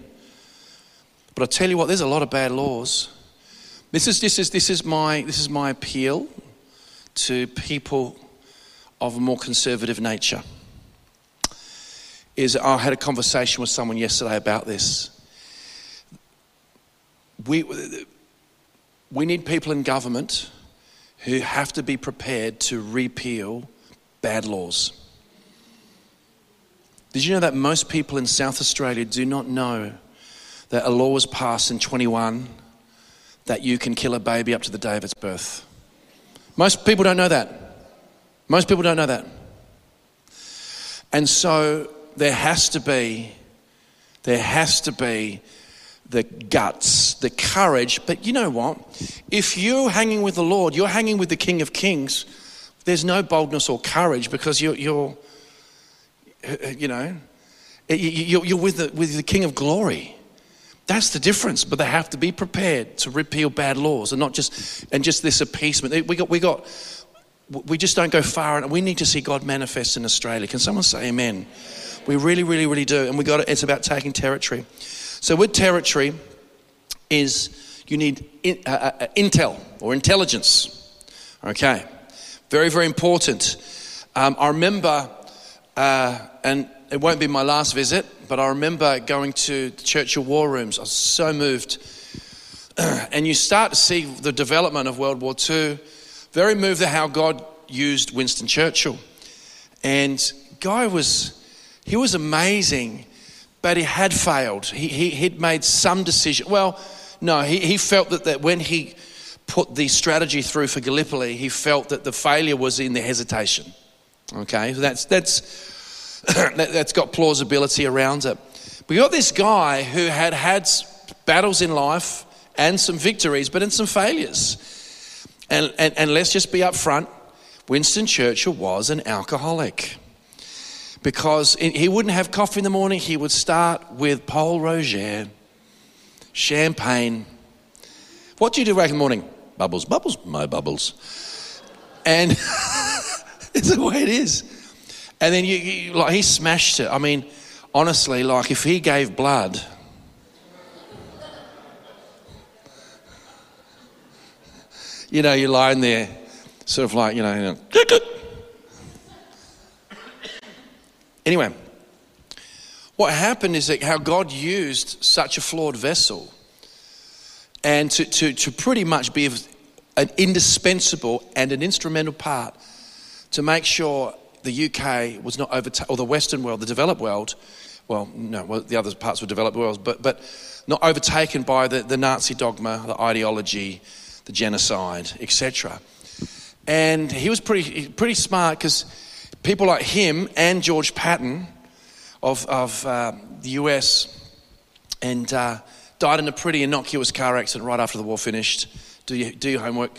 But I tell you what, there's a lot of bad laws This is, this is, this is, my, this is my appeal to people of a more conservative nature. Is I had a conversation with someone yesterday about this. We, we need people in government who have to be prepared to repeal bad laws. Did you know that most people in South Australia do not know that a law was passed in 21 that you can kill a baby up to the day of its birth? Most people don't know that. Most people don't know that. And so there has to be, there has to be the guts, the courage. But you know what? If you're hanging with the Lord, you're hanging with the King of Kings, there's no boldness or courage because you're, you're you know, you're with the, with the King of Glory. That's the difference. But they have to be prepared to repeal bad laws and not just and just this appeasement. We got we got we just don't go far, and we need to see God manifest in Australia. Can someone say Amen? We really, really, really do, and we got it. It's about taking territory. So with territory is you need in, uh, uh, uh, intel or intelligence. Okay, very, very important. Um, I remember, uh, and it won't be my last visit, but I remember going to the Churchill War Rooms. I was so moved. [clears throat] and you start to see the development of World War II. Very moved at how God used Winston Churchill. And Guy was, he was amazing but he had failed. He, he, he'd made some decision. Well, no, he, he felt that, that when he put the strategy through for Gallipoli, he felt that the failure was in the hesitation. Okay, that's, that's, [clears throat] that, that's got plausibility around it. But you got this guy who had had battles in life and some victories, but in some failures. And, and, and let's just be upfront Winston Churchill was an alcoholic because he wouldn't have coffee in the morning. He would start with Pol Roger, champagne. What do you do back in the morning? Bubbles, bubbles, my bubbles. And [laughs] it's the way it is. And then you, you, like he smashed it. I mean, honestly, like if he gave blood, you know, you're lying there, sort of like, you know, you know Anyway, what happened is that how God used such a flawed vessel and to, to, to pretty much be an indispensable and an instrumental part to make sure the UK was not overtaken, or the Western world, the developed world, well, no, well, the other parts were developed worlds, but, but not overtaken by the, the Nazi dogma, the ideology, the genocide, etc. And he was pretty, pretty smart because people like him and George Patton of, of uh, the US and uh, died in a pretty innocuous car accident right after the war finished. Do, you, do your homework.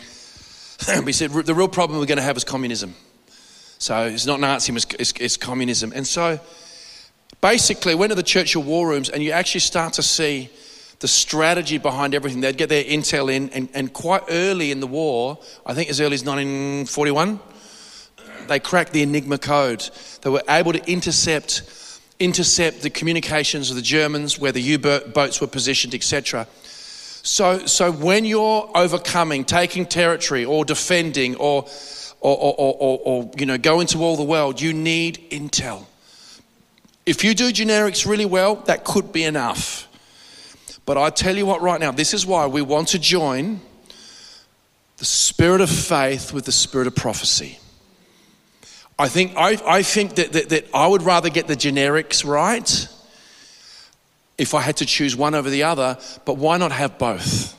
[clears throat] we said the real problem we're going to have is communism. So it's not Nazism, it's, it's, it's communism. And so basically, went to the Churchill war rooms and you actually start to see the strategy behind everything. They'd get their intel in, and, and quite early in the war, I think as early as 1941, they cracked the Enigma code. They were able to intercept intercept the communications of the Germans, where the U-boats were positioned, etc. So, so when you're overcoming, taking territory, or defending, or or, or, or, or you know, go into all the world, you need intel. If you do generics really well, that could be enough. But I tell you what, right now, this is why we want to join the spirit of faith with the spirit of prophecy. I think, I, I think that, that, that I would rather get the generics right if I had to choose one over the other, but why not have both?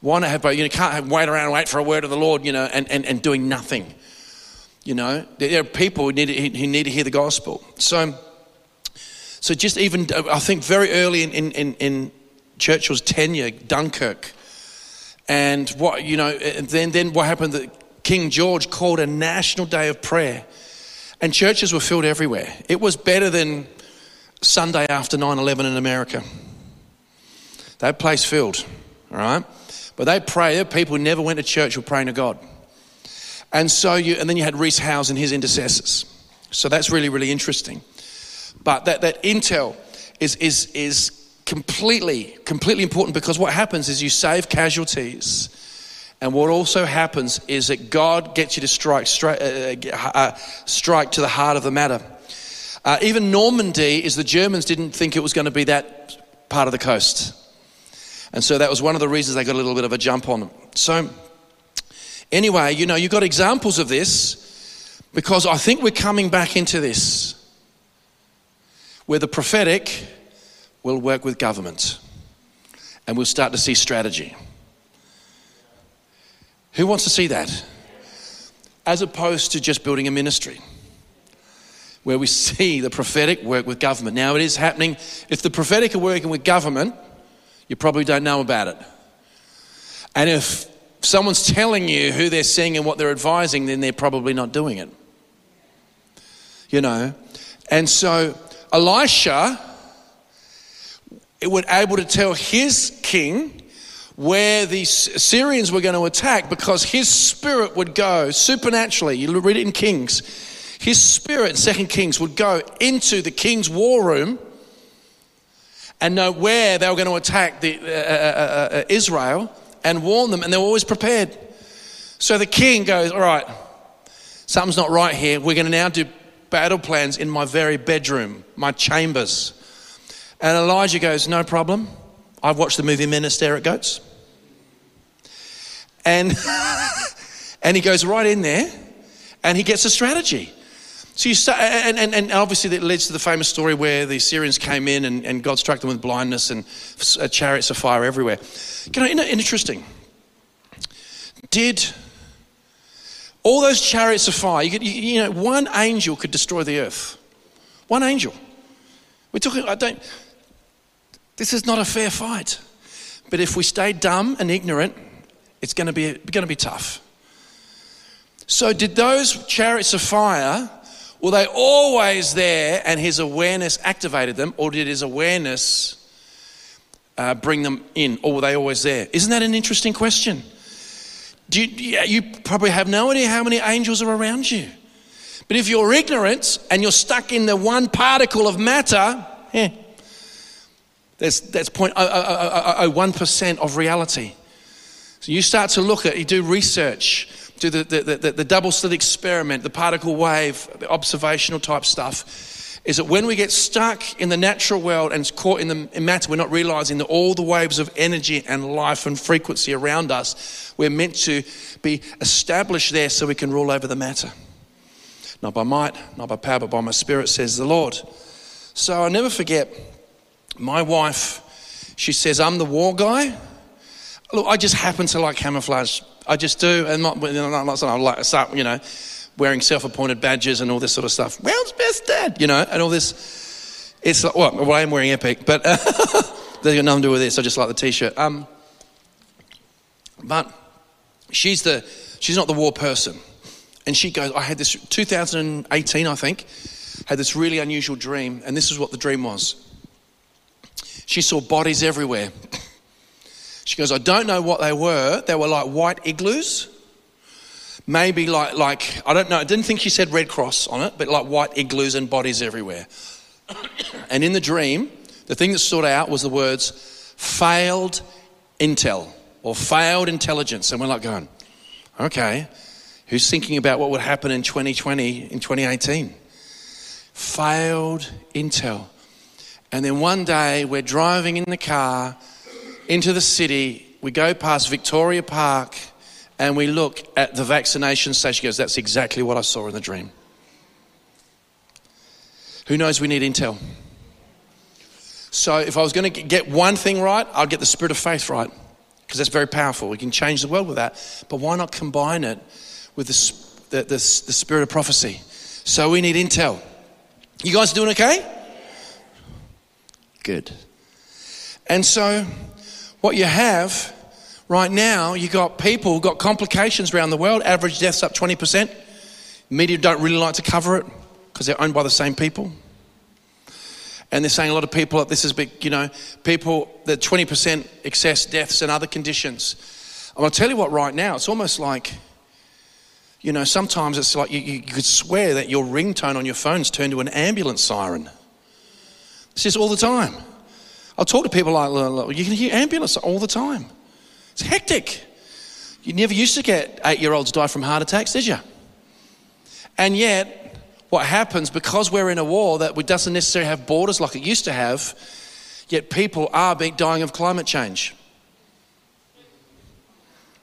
Why not have both? You know, can't have, wait around and wait for a word of the Lord, you know, and, and, and doing nothing. You know, there are people who need, to, who need to hear the gospel. So, so just even, I think very early in, in, in Churchill's tenure, Dunkirk, and what, you know, then, then what happened that King George called a national day of prayer and churches were filled everywhere. It was better than Sunday after 9 11 in America. That place filled, all right? But they pray, people who never went to church were praying to God. And so you, and then you had Rees Howells and his intercessors. So that's really, really interesting. But that, that intel is, is, is completely, completely important because what happens is you save casualties And what also happens is that God gets you to strike, straight, uh, uh, uh, strike to the heart of the matter. Uh, even Normandy is the Germans didn't think it was going to be that part of the coast. And so that was one of the reasons they got a little bit of a jump on them. So, anyway, you know, you've got examples of this because I think we're coming back into this where the prophetic will work with government and we'll start to see strategy. Who wants to see that? As opposed to just building a ministry where we [laughs] see the prophetic work with government. Now, it is happening. If the prophetic are working with government, you probably don't know about it. And if someone's telling you who they're seeing and what they're advising, then they're probably not doing it. You know? And so Elisha was able to tell his king where the Syrians were going to attack because his spirit would go supernaturally. You read it in Kings. His spirit, Second Kings, would go into the king's war room and know where they were going to attack the, uh, uh, uh, uh, Israel and warn them, and they were always prepared. So the king goes, All right, something's not right here. We're going to now do battle plans in my very bedroom, my chambers. And Elijah goes, No problem. I've watched the movie Men Stare at Goats. And, [laughs] and he goes right in there and he gets a strategy. So you start, and, and, and obviously that leads to the famous story where the Syrians came in and, and God struck them with blindness and uh, chariots of fire everywhere. You know, interesting. Did all those chariots of fire, you, could, you, you know, one angel could destroy the earth. One angel. We're talking, I don't, this is not a fair fight. But if we stay dumb and ignorant, it's going to be, going to be tough. So, did those chariots of fire were they always there and his awareness activated them, or did his awareness uh, bring them in, or were they always there? Isn't that an interesting question? Do you, you probably have no idea how many angels are around you. But if you're ignorant and you're stuck in the one particle of matter, yeah, there's, that's 0.001% of reality. So you start to look at, you do research, do the, the, the, the double slit experiment, the particle wave, the observational type stuff, is that when we get stuck in the natural world and it's caught in the in matter, we're not realizing that all the waves of energy and life and frequency around us, we're meant to be established there so we can rule over the matter. Not by might, not by power, but by my spirit, says the Lord. So I'll never forget my wife, she says, I'm the war guy. Look, I just happen to like camouflage. I just do. And not, you know, not I like start, you know, wearing self-appointed badges and all this sort of stuff. World's best dad, you know, and all this. It's like, well, well I am wearing Epic, but uh, [laughs] there's got nothing to do with this. I just like the t-shirt. Um, but she's the, she's not the war person. And she goes, I had this, 2018, I think, had this really unusual dream. And this is what the dream was. She saw bodies everywhere. [laughs] She goes, I don't know what they were. They were like white igloos. Maybe like, like I don't know. I didn't think she said Red Cross on it, but like white igloos and bodies everywhere. [coughs] and in the dream, the thing that stood out was the words failed intel or failed intelligence. And we're like going, okay, who's thinking about what would happen in 2020, in 2018? Failed intel. And then one day we're driving in the car into the city. We go past Victoria Park and we look at the vaccination station. She goes, That's exactly what I saw in the dream. Who knows we need intel? So if I was going to get one thing right, I'd get the spirit of faith right because that's very powerful. We can change the world with that. But why not combine it with the, the, the, the spirit of prophecy? So we need intel. You guys doing okay? Good. And so, what you have right now, you've got people got complications around the world. Average deaths up 20%. Media don't really like to cover it because they're owned by the same people. And they're saying a lot of people, this is big, you know, people, the 20% excess deaths and other conditions. And I'll tell you what, right now, it's almost like, you know, sometimes it's like you, you could swear that your ringtone on your phone's turned to an ambulance siren. It's just all the time. I'll talk to people like, you can hear ambulance all the time. It's hectic. You never used to get eight year olds die from heart attacks, did you? And yet, what happens because we're in a war that doesn't necessarily have borders like it used to have, yet people are dying of climate change.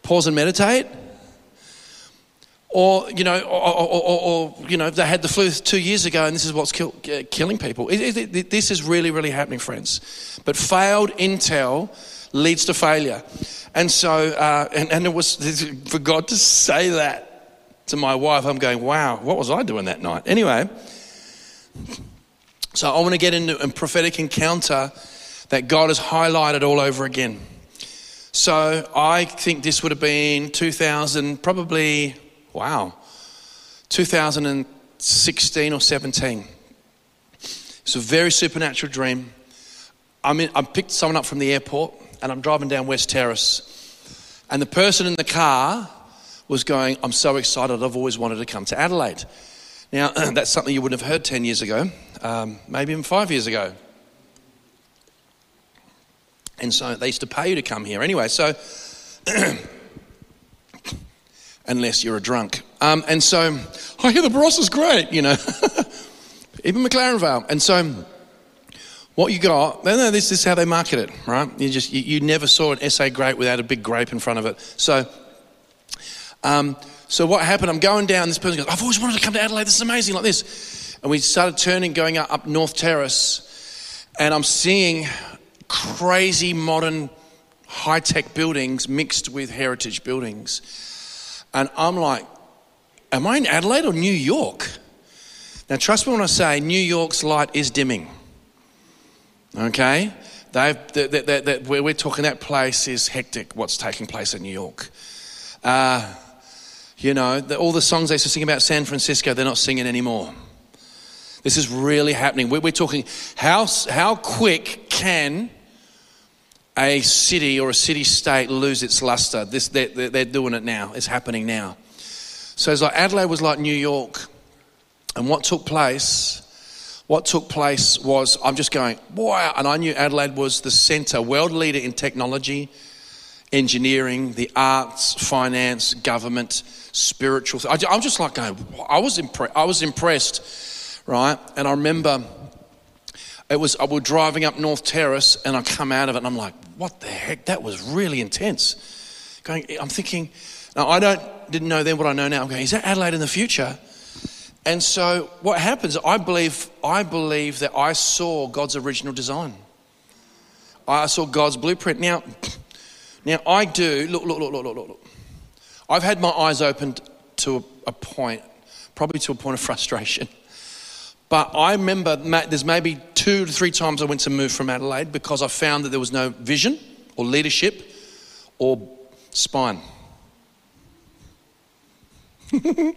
Pause and meditate. Or, you know, or, or, or, or you know, they had the flu two years ago and this is what's kill, uh, killing people. It, it, it, this is really, really happening, friends. But failed intel leads to failure. And so, uh, and, and it was [laughs] for God to say that to my wife, I'm going, wow, what was I doing that night? Anyway, so I want to get into a prophetic encounter that God has highlighted all over again. So I think this would have been 2000, probably, wow, 2016 or 17. It's a very supernatural dream. I'm in, I picked someone up from the airport and I'm driving down West Terrace. And the person in the car was going, I'm so excited, I've always wanted to come to Adelaide. Now, [clears throat] that's something you wouldn't have heard 10 years ago, um, maybe even five years ago. And so they used to pay you to come here. Anyway, so, [clears throat] unless you're a drunk. Um, and so, I hear the Barossa is great, you know, [laughs] even McLaren Vale. And so, what you got, no, no, this, this is how they market it, right? You just, you, you never saw an SA grape without a big grape in front of it. So, um, so what happened? I'm going down. This person goes, "I've always wanted to come to Adelaide. This is amazing, like this." And we started turning, going up, up North Terrace, and I'm seeing crazy modern, high tech buildings mixed with heritage buildings, and I'm like, "Am I in Adelaide or New York?" Now, trust me when I say New York's light is dimming. Okay? They've, they, they, they, where we're talking, that place is hectic, what's taking place in New York. Uh, you know, the, all the songs they used to sing about San Francisco, they're not singing anymore. This is really happening. We're, we're talking how, how quick can a city or a city state lose its luster? This, they're, they're doing it now. It's happening now. So it's like Adelaide was like New York. And what took place what took place was I'm just going, wow. And I knew Adelaide was the center, world leader in technology, engineering, the arts, finance, government, spiritual. I'm just like going, I was, impre- I was impressed, right? And I remember it was, I was driving up North Terrace and I come out of it and I'm like, what the heck? That was really intense. Going, I'm thinking, now I don't, didn't know then what I know now. I'm going, is that Adelaide in the future? And so what happens, I believe, I believe that I saw God's original design. I saw God's blueprint. Now, now I do, look, look, look, look, look, look. I've had my eyes opened to a, a point, probably to a point of frustration. But I remember there's maybe two to three times I went to move from Adelaide because I found that there was no vision or leadership or spine. [laughs]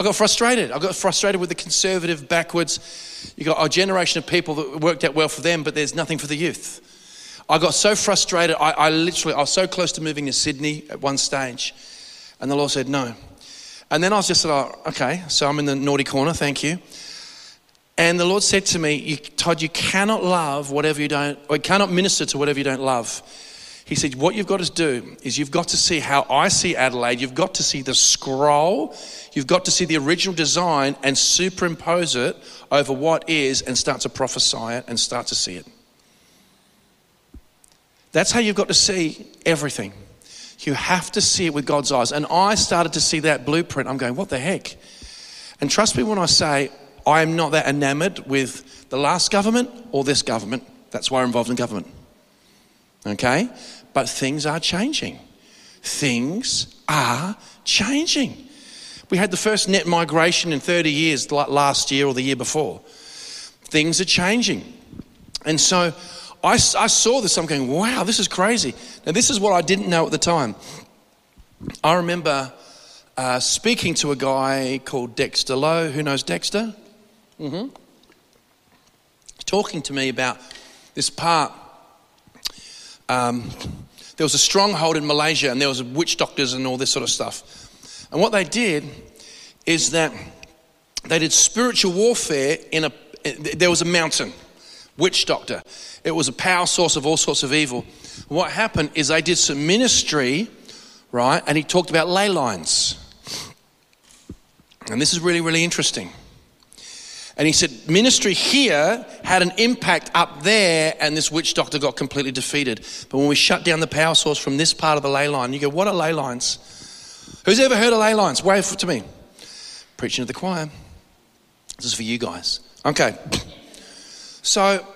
I got frustrated. I got frustrated with the conservative, backwards. You got a generation of people that worked out well for them, but there's nothing for the youth. I got so frustrated. I, I literally, I was so close to moving to Sydney at one stage, and the Lord said no. And then I was just like, okay, so I'm in the naughty corner. Thank you. And the Lord said to me, Todd, you cannot love whatever you don't, or you cannot minister to whatever you don't love. He said, What you've got to do is you've got to see how I see Adelaide. You've got to see the scroll. You've got to see the original design and superimpose it over what is and start to prophesy it and start to see it. That's how you've got to see everything. You have to see it with God's eyes. And I started to see that blueprint. I'm going, What the heck? And trust me when I say, I am not that enamored with the last government or this government. That's why I'm involved in government. Okay? But things are changing. Things are changing. We had the first net migration in 30 years last year or the year before. Things are changing. And so I, I saw this, I'm going, wow, this is crazy. Now, this is what I didn't know at the time. I remember uh, speaking to a guy called Dexter Lowe. Who knows Dexter? Mm-hmm. Talking to me about this part um, there was a stronghold in Malaysia and there was witch doctors and all this sort of stuff. And what they did is that they did spiritual warfare in a, there was a mountain, witch doctor. It was a power source of all sorts of evil. what happened is they did some ministry right? And he talked about ley lines. And this is really, really interesting. And he said, ministry here had an impact up there, and this witch doctor got completely defeated. But when we shut down the power source from this part of the ley line, you go, what are ley lines? Who's ever heard of ley lines? Wave to me. Preaching to the choir. This is for you guys. Okay. So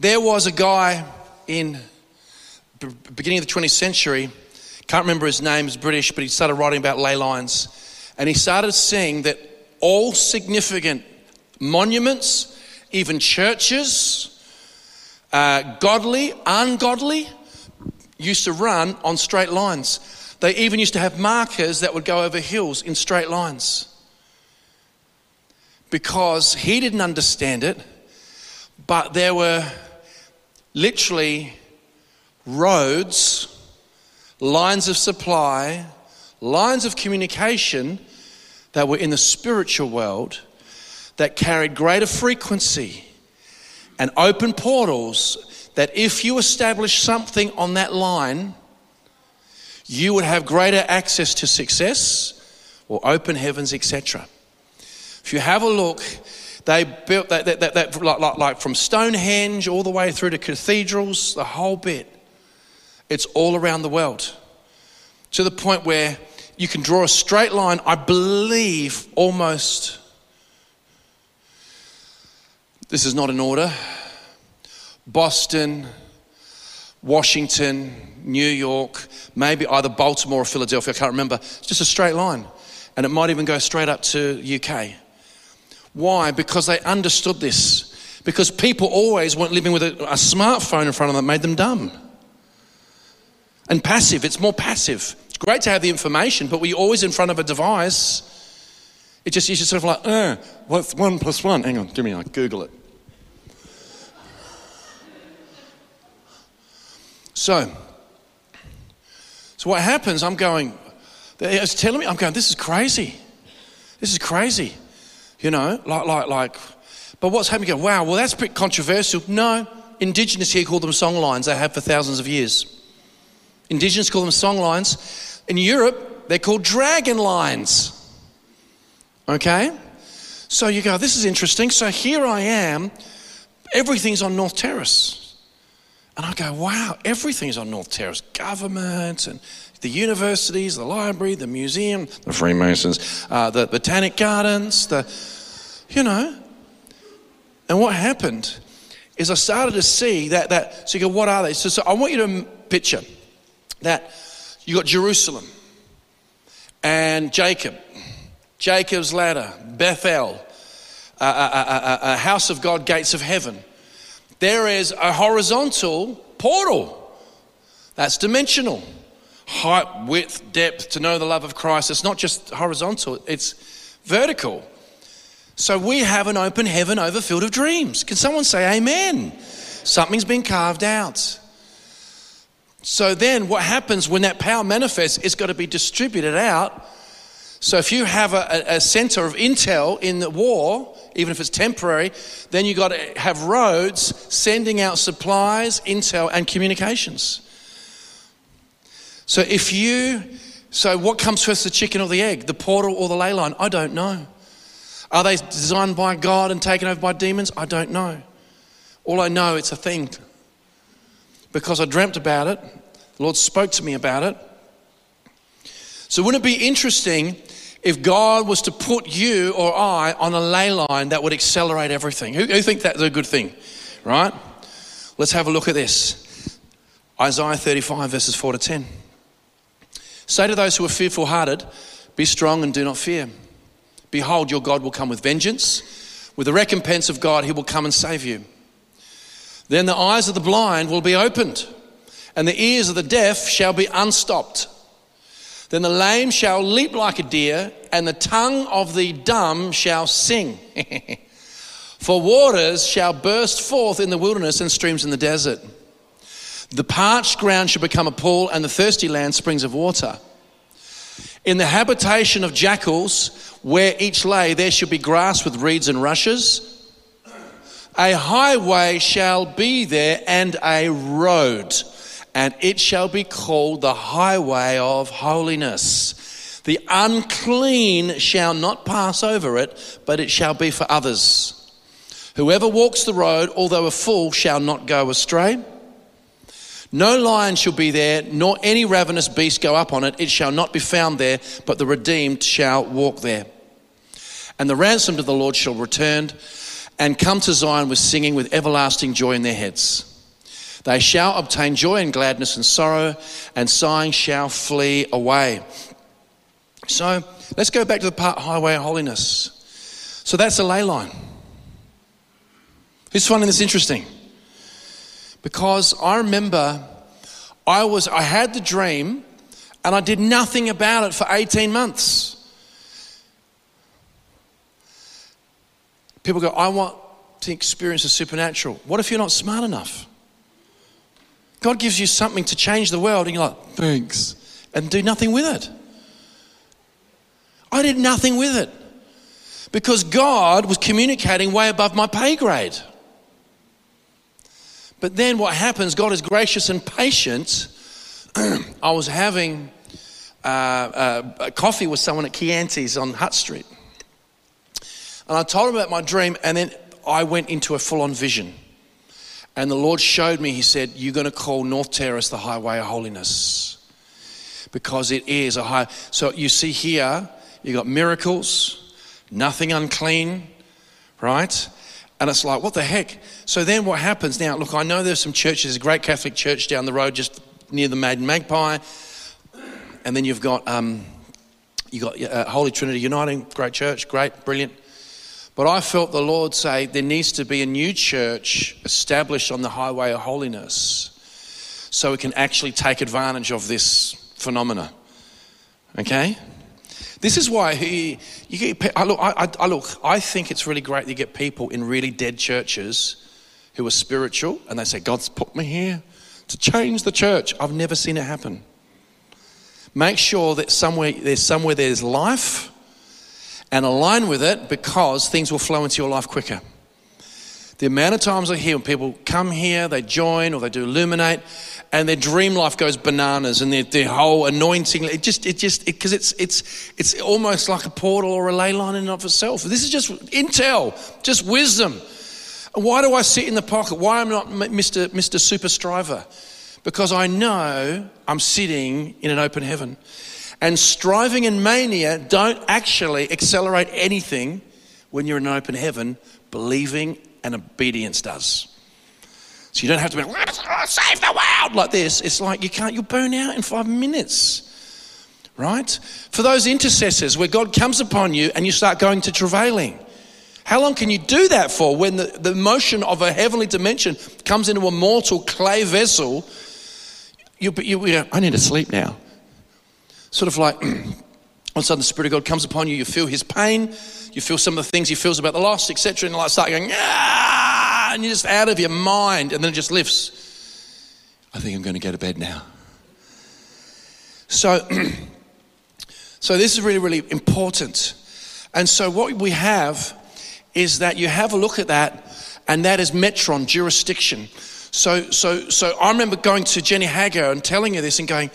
there was a guy in the beginning of the 20th century, can't remember his name, he's British, but he started writing about ley lines. And he started seeing that all significant monuments, even churches, uh, godly, ungodly, used to run on straight lines. They even used to have markers that would go over hills in straight lines. Because he didn't understand it, but there were literally roads, lines of supply, lines of communication that were in the spiritual world that carried greater frequency and open portals that if you establish something on that line, you would have greater access to success or open heavens, etc. If you have a look, they built that, that, that, that like, like, like from Stonehenge all the way through to cathedrals, the whole bit. It's all around the world to the point where you can draw a straight line, I believe, almost. This is not in order. Boston, Washington, New York, maybe either Baltimore or Philadelphia, I can't remember. It's just a straight line. And it might even go straight up to UK. Why? Because they understood this. Because people always weren't living with a, a smartphone in front of them that made them dumb. And passive, it's more passive. It's great to have the information, but we're always in front of a device. It just, you just sort of like, uh, what's one plus one? Hang on, give me, a Google it. So, so what happens? I'm going, it's telling me, I'm going, this is crazy. This is crazy. You know, like, like, like. But what's happening? You go, wow, well, that's bit controversial. No, Indigenous here call them song lines. They have for thousands of years. Indigenous call them song lines. In Europe, they're called dragon lines. Okay? So you go, this is interesting. So here I am, everything's on North Terrace. And I go, wow, everything's on North Terrace. Government and the universities, the library, the museum, the Freemasons, uh, the Botanic Gardens, the, you know. And what happened is I started to see that, that so you go, what are they? So, so I want you to picture that you got Jerusalem and Jacob, Jacob's ladder, Bethel, a, a, a, a house of God, gates of heaven. There is a horizontal portal that's dimensional height, width, depth to know the love of Christ. It's not just horizontal, it's vertical. So we have an open heaven over field of dreams. Can someone say amen? Something's been carved out. So then what happens when that power manifests, it's got to be distributed out. So if you have a, a center of intel in the war, even if it's temporary, then you've got to have roads sending out supplies, intel, and communications. So if you, so what comes first, the chicken or the egg, the portal or the ley line? I don't know. Are they designed by God and taken over by demons? I don't know. All I know, it's a thing because I dreamt about it. The Lord spoke to me about it. So, wouldn't it be interesting if God was to put you or I on a ley line that would accelerate everything? Who, who think that's a good thing? Right? Let's have a look at this. Isaiah 35, verses 4 to 10. Say to those who are fearful hearted, Be strong and do not fear. Behold, your God will come with vengeance. With the recompense of God, he will come and save you. Then the eyes of the blind will be opened, and the ears of the deaf shall be unstopped. Then the lame shall leap like a deer, and the tongue of the dumb shall sing. [laughs] For waters shall burst forth in the wilderness and streams in the desert. The parched ground shall become a pool, and the thirsty land springs of water. In the habitation of jackals, where each lay, there shall be grass with reeds and rushes a highway shall be there and a road, and it shall be called the highway of holiness. The unclean shall not pass over it, but it shall be for others. Whoever walks the road, although a fool, shall not go astray. No lion shall be there, nor any ravenous beast go up on it. It shall not be found there, but the redeemed shall walk there. And the ransomed of the Lord shall return and come to Zion with singing, with everlasting joy in their heads. They shall obtain joy and gladness and sorrow, and sighing shall flee away. So let's go back to the part highway of holiness. So that's a ley line. Who's finding this interesting? Because I remember I was I had the dream and I did nothing about it for 18 months. People go, I want to experience the supernatural. What if you're not smart enough? God gives you something to change the world, and you're like, thanks, and do nothing with it. I did nothing with it because God was communicating way above my pay grade. But then what happens, God is gracious and patient. [clears throat] I was having uh, uh, coffee with someone at Chianti's on Hutt Street. And I told him about my dream, and then I went into a full on vision. And the Lord showed me, He said, You're going to call North Terrace the highway of holiness. Because it is a high. So you see here, you've got miracles, nothing unclean, right? And it's like, what the heck? So then what happens now? Look, I know there's some churches, a great Catholic church down the road just near the Maiden Magpie. And then you've got, um, you got uh, Holy Trinity Uniting, great church, great, brilliant. But I felt the Lord say there needs to be a new church established on the highway of holiness so we can actually take advantage of this phenomena. Okay? This is why he, you get, I look, I, I, look, I think it's really great you get people in really dead churches who are spiritual and they say, God's put me here to change the church. I've never seen it happen. Make sure that somewhere there's somewhere there's life and align with it because things will flow into your life quicker. The amount of times I hear when people come here, they join or they do illuminate, and their dream life goes bananas, and their, their whole anointing, it just, it just, because it, it's, it's, it's almost like a portal or a ley line in and of itself. This is just intel, just wisdom. Why do I sit in the pocket? Why am I not Mr. Mr. Super Striver? Because I know I'm sitting in an open heaven. And striving and mania don't actually accelerate anything when you're in an open heaven. Believing and obedience does. So you don't have to be like, save the world like this. It's like you can't, you'll burn out in five minutes. Right? For those intercessors where God comes upon you and you start going to travailing. How long can you do that for when the, the motion of a heavenly dimension comes into a mortal clay vessel? You, you, you I need to sleep now sort of like [clears throat] all of a sudden the Spirit of God comes upon you, you feel His pain, you feel some of the things He feels about the loss, etc., and like start going, ah, and you're just out of your mind, and then it just lifts. I think I'm going to go to bed now. So, [clears throat] so this is really, really important. And so what we have is that you have a look at that, and that is metron jurisdiction. So, so, so I remember going to Jenny Hagger and telling her this and going,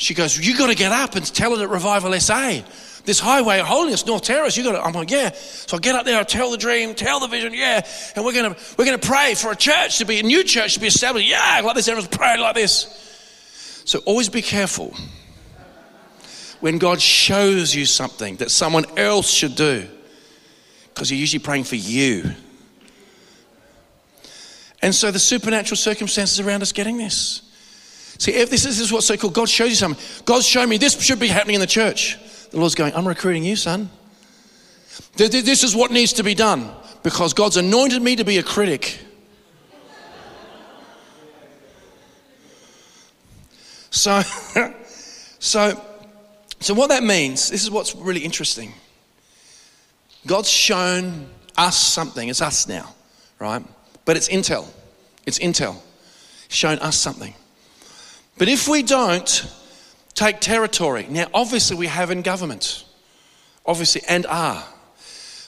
she goes, You got to get up and tell it at Revival SA. This highway of holiness, North Terrace, you got to. I'm like, yeah. So I get up there, I tell the dream, tell the vision, yeah. And we're gonna we're gonna pray for a church to be a new church to be established. Yeah, like this, everyone's praying like this. So always be careful when God shows you something that someone else should do, because you're usually praying for you. And so the supernatural circumstances around us getting this. See, if this, this is what's so cool, God shows you something. God's showing me this should be happening in the church. The Lord's going, I'm recruiting you, son. This is what needs to be done because God's anointed me to be a critic. So, [laughs] so, so what that means, this is what's really interesting. God's shown us something. It's us now, right? But it's intel. It's intel. Shown us something. But if we don't take territory, now obviously we have in government, obviously, and are.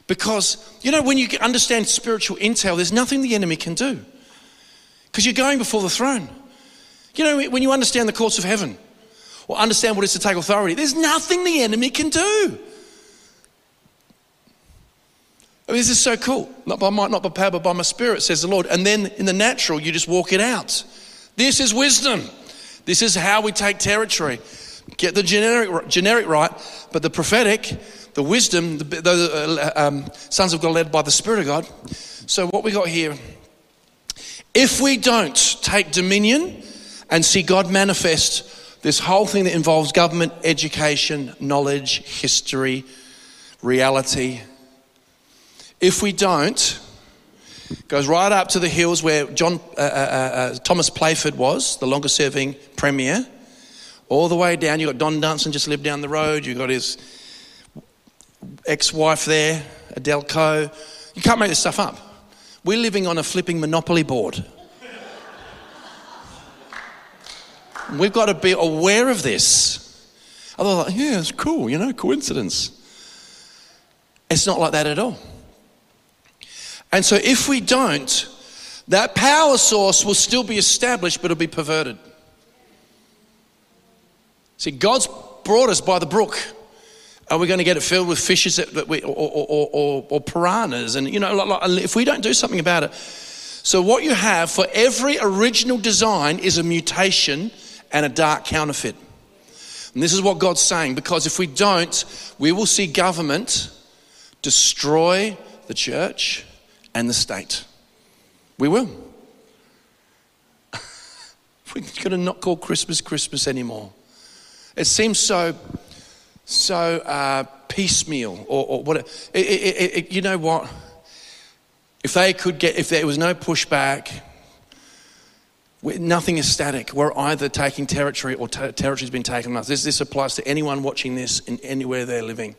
Because, you know, when you understand spiritual intel, there's nothing the enemy can do. Because you're going before the throne. You know, when you understand the courts of heaven or understand what it is to take authority, there's nothing the enemy can do. I mean, this is so cool. Not by might, not by power, but by my spirit, says the Lord. And then in the natural, you just walk it out. This is wisdom. This is how we take territory. Get the generic, generic right, but the prophetic, the wisdom, the, the uh, um, sons of God led by the Spirit of God. So, what we got here, if we don't take dominion and see God manifest this whole thing that involves government, education, knowledge, history, reality, if we don't, goes right up to the hills where John uh, uh, uh, uh Thomas Playford was, the longest serving premier all the way down. You've got Don Dunstan just lived down the road. You've got his ex wife there, Adele Koh. You can't make this stuff up. We're living on a flipping monopoly board. We've got to be aware of this. Otherwise, like, yeah, it's cool, you know, coincidence. It's not like that at all. And so if we don't, that power source will still be established, but it'll be perverted. See, God's brought us by the brook. Are we going to get it filled with fishes that we, or, or, or, or, piranhas? And, you know, if we don't do something about it. So, what you have for every original design is a mutation and a dark counterfeit. And this is what God's saying because if we don't, we will see government destroy the church and the state. We will. [laughs] We're going to not call Christmas Christmas anymore. It seems so, so uh, piecemeal, or, or what? It, it, it, you know what? If they could get, if there was no pushback, nothing is static. We're either taking territory or ter- territory's been taken from us. This, this applies to anyone watching this in anywhere they're living.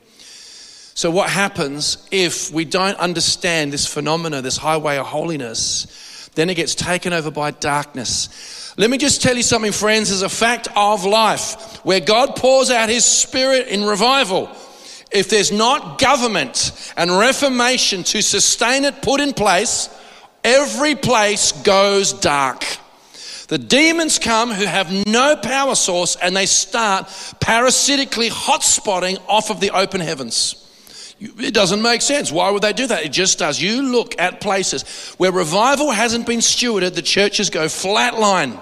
So, what happens if we don't understand this phenomena, this highway of holiness? Then it gets taken over by darkness. Let me just tell you something, friends, as a fact of life, where God pours out his spirit in revival. If there's not government and reformation to sustain it put in place, every place goes dark. The demons come who have no power source and they start parasitically hotspotting off of the open heavens. It doesn't make sense. Why would they do that? It just does. You look at places where revival hasn't been stewarded, the churches go flatline.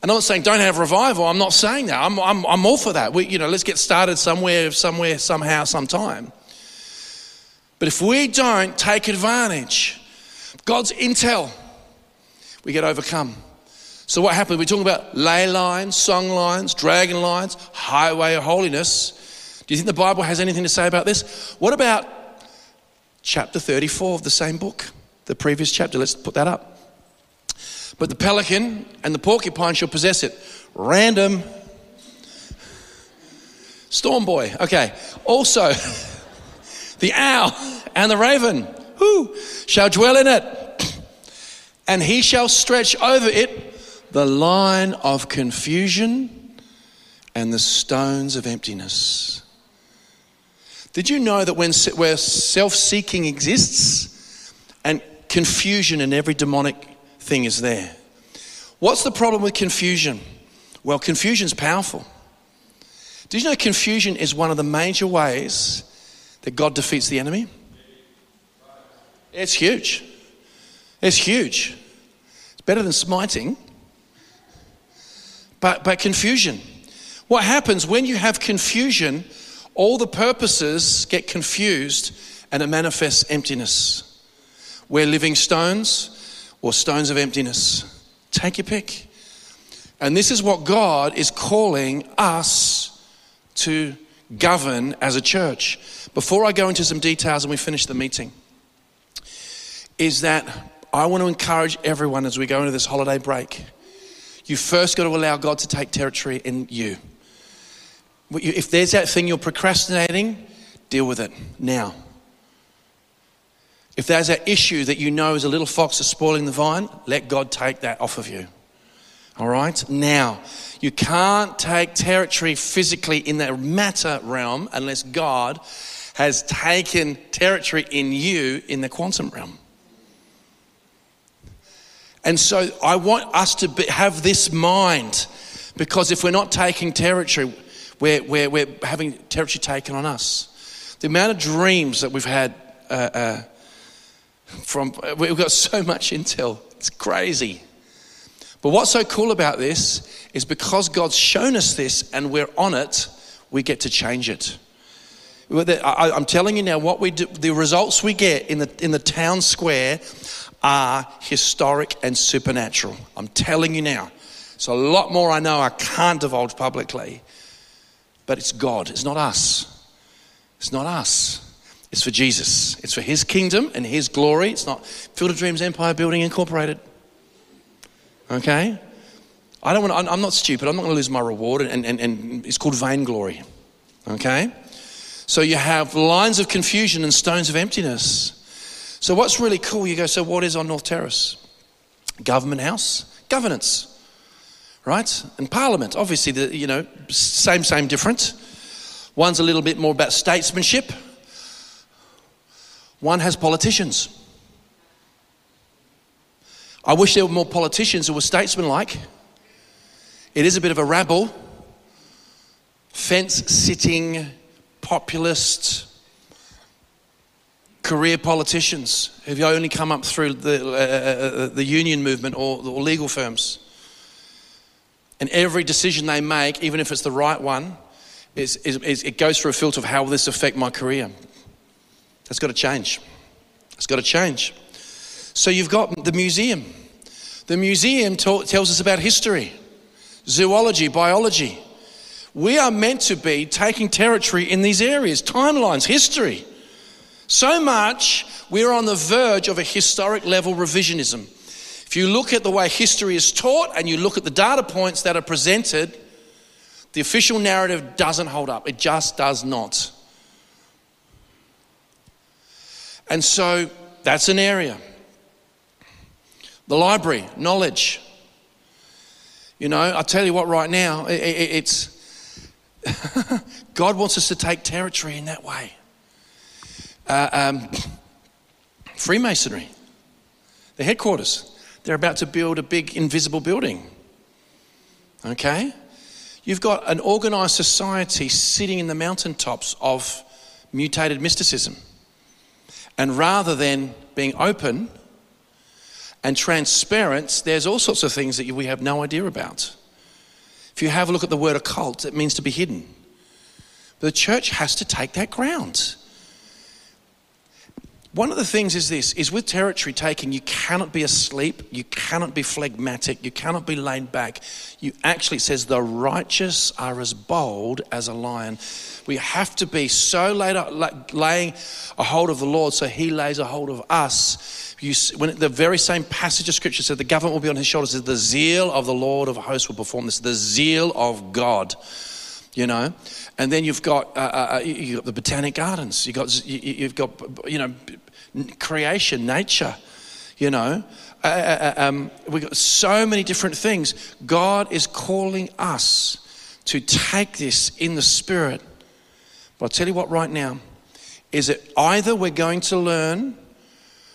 And I'm not saying don't have revival. I'm not saying that. I'm, I'm, I'm all for that. We, you know, let's get started somewhere, somewhere, somehow, sometime. But if we don't take advantage, God's intel, we get overcome. So what happens? We're talking about ley lines, song lines, dragon lines, highway of holiness. Do you think the Bible has anything to say about this? What about chapter 34 of the same book, the previous chapter? Let's put that up. But the pelican and the porcupine shall possess it. Random. Storm boy. Okay. Also, [laughs] the owl and the raven, who shall dwell in it, and he shall stretch over it the line of confusion and the stones of emptiness. Did you know that when where self-seeking exists and confusion and every demonic thing is there? What's the problem with confusion? Well, confusion is powerful. Did you know confusion is one of the major ways that God defeats the enemy? It's huge. It's huge. It's better than smiting. But, but confusion. What happens when you have confusion? All the purposes get confused and it manifests emptiness. We're living stones or stones of emptiness. Take your pick. And this is what God is calling us to govern as a church. Before I go into some details and we finish the meeting, is that I want to encourage everyone as we go into this holiday break. You first got to allow God to take territory in you. If there's that thing you're procrastinating, deal with it now. If there's that issue that you know is a little fox is spoiling the vine, let God take that off of you. All right? Now, you can't take territory physically in the matter realm unless God has taken territory in you in the quantum realm. And so I want us to be, have this mind because if we're not taking territory, we're, we're, we're having territory taken on us. The amount of dreams that we've had uh, uh, from, we've got so much intel, it's crazy. But what's so cool about this is because God's shown us this and we're on it, we get to change it. I'm telling you now, what we do, the results we get in the, in the town square are historic and supernatural. I'm telling you now. It's a lot more I know I can't divulge publicly, but it's God, it's not us. It's not us. It's for Jesus. It's for His kingdom and His glory. It's not Field of Dreams Empire Building Incorporated. Okay? I don't want to, I'm not stupid. I'm not going to lose my reward, and, and, and it's called vainglory. Okay? So you have lines of confusion and stones of emptiness. So, what's really cool, you go, so what is on North Terrace? Government House, governance, right? And Parliament, obviously, the, you know, same, same, difference. One's a little bit more about statesmanship, one has politicians. I wish there were more politicians who were statesmanlike. It is a bit of a rabble, fence sitting, populist, career politicians who've only come up through the, uh, uh, uh, the union movement or, or legal firms. And every decision they make, even if it's the right one, is, is, is, it goes through a filter of how will this affect my career. That's got to change. It's got to change. So you've got the museum. The museum ta- tells us about history, zoology, biology. We are meant to be taking territory in these areas, timelines, history. So much we're on the verge of a historic level revisionism. If you look at the way history is taught and you look at the data points that are presented, the official narrative doesn't hold up. It just does not. And so that's an area. The library, knowledge. You know, I tell you what, right now, it, it, it's [laughs] God wants us to take territory in that way. Uh, um, Freemasonry, the headquarters, they're about to build a big invisible building. Okay? You've got an organized society sitting in the mountaintops of mutated mysticism. And rather than being open and transparent, there's all sorts of things that we have no idea about. If you have a look at the word occult, it means to be hidden. But the church has to take that ground. One of the things is this is with territory taking, you cannot be asleep, you cannot be phlegmatic, you cannot be laid back. You actually says the righteous are as bold as a lion. We have to be so laid up, laying a hold of the Lord, so He lays a hold of us. You, when the very same passage of Scripture said the government will be on His shoulders, the zeal of the Lord of hosts will perform this. The zeal of God you know. And then you've got uh, uh, uh you've got the botanic gardens. You've got you've got you know creation, nature, you know. Uh, uh, uh, um, we've got so many different things. God is calling us to take this in the spirit. But I'll tell you what, right now, is it either we're going to learn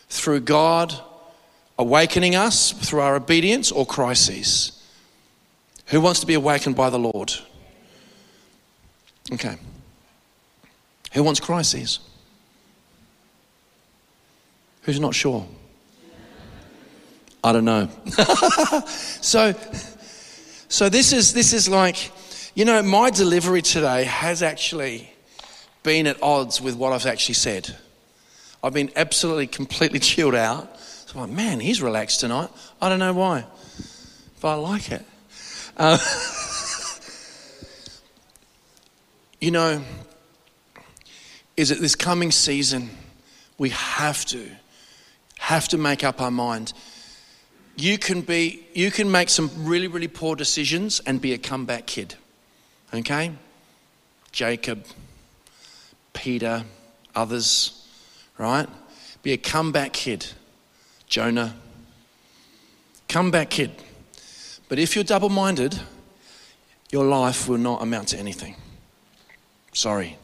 through God awakening us through our obedience or crises. Who wants to be awakened by the Lord? Okay. Who wants crises? Who's not sure? I don't know. [laughs] so, so this is this is like, you know, my delivery today has actually been at odds with what I've actually said. I've been absolutely completely [laughs] chilled out. So I'm like, man, he's relaxed tonight. I don't know why, but I like it. Uh, [laughs] you know, is it this coming season we have to have to make up our mind. You can be, you can make some really, really poor decisions and be a comeback kid. Okay? Jacob, Peter, others, right? Be a comeback kid. Jonah. Comeback kid. But if you're double minded, your life will not amount to anything. Sorry.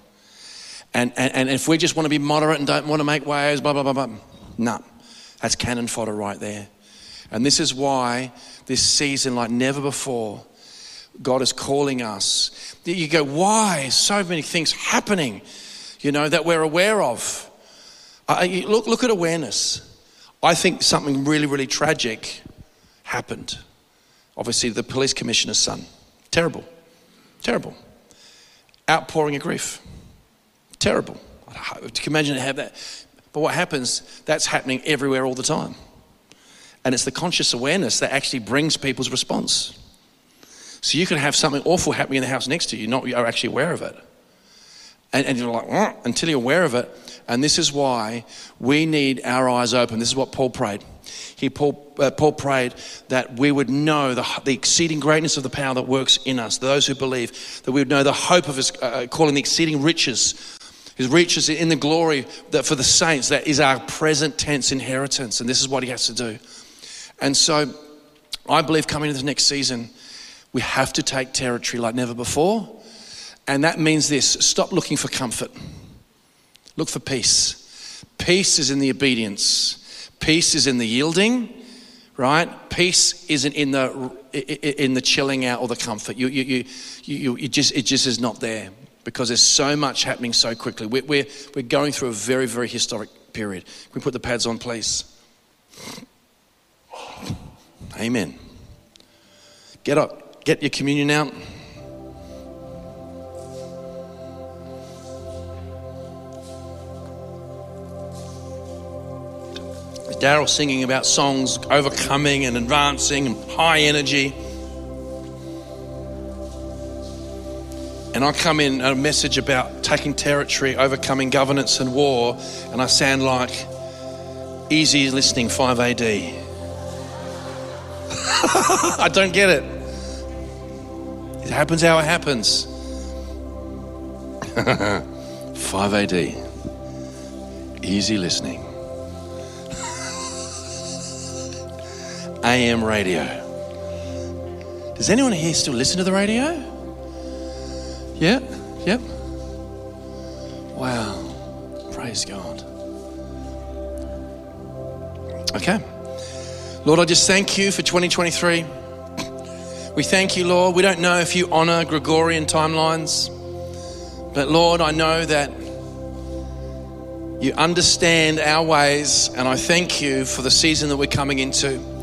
And, and, and if we just want to be moderate and don't want to make waves, blah, blah, blah, blah. Nah. That's cannon fodder right there. And this is why this season, like never before, God is calling us. You go, why? So many things happening, you know, that we're aware of. Uh, look, look at awareness. I think something really, really tragic happened. Obviously, the police commissioner's son. Terrible. Terrible. Outpouring of grief. Terrible. You can imagine to have that. But what happens, that's happening everywhere all the time. And it's the conscious awareness that actually brings people's response. So you can have something awful happening in the house next to you, not you're actually aware of it. And, and you're like, until you're aware of it. And this is why we need our eyes open. This is what Paul prayed. He, Paul, uh, Paul prayed that we would know the, the, exceeding greatness of the power that works in us, those who believe, that we would know the hope of his uh, calling, the exceeding riches his riches in the glory that for the saints that is our present tense inheritance and this is what he has to do and so I believe coming into the next season, we have to take territory like never before. And that means this stop looking for comfort, look for peace. Peace is in the obedience, peace is in the yielding, right? Peace isn't in the, in the chilling out or the comfort. You, you, you, you, you just, it just is not there because there's so much happening so quickly. We're, we're, we're going through a very, very historic period. Can we put the pads on, please? Amen. Get up, get your communion out. Daryl singing about songs, overcoming and advancing and high energy. And I come in a message about taking territory, overcoming governance and war, and I sound like easy listening 5 AD. [laughs] I don't get it. It happens how it happens. [laughs] 5 AD. Easy listening. [laughs] AM radio. Does anyone here still listen to the radio? Yeah? Yep. Wow. Praise God. Okay. Lord, I just thank you for 2023. We thank you, Lord. We don't know if you honor Gregorian timelines, but Lord, I know that you understand our ways, and I thank you for the season that we're coming into.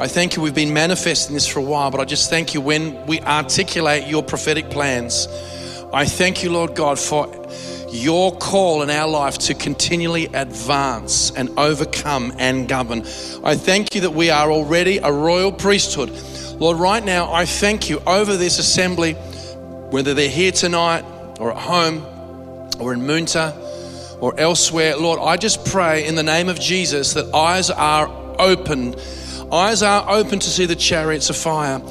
I thank you, we've been manifesting this for a while, but I just thank you when we articulate your prophetic plans. I thank you, Lord God, for your call in our life to continually advance and overcome and govern. I thank you that we are already a royal priesthood. Lord, right now, I thank you over this assembly, whether they're here tonight or at home or in Moonta or elsewhere. Lord, I just pray in the name of Jesus that eyes are opened. Eyes are open to see the chariots of fire.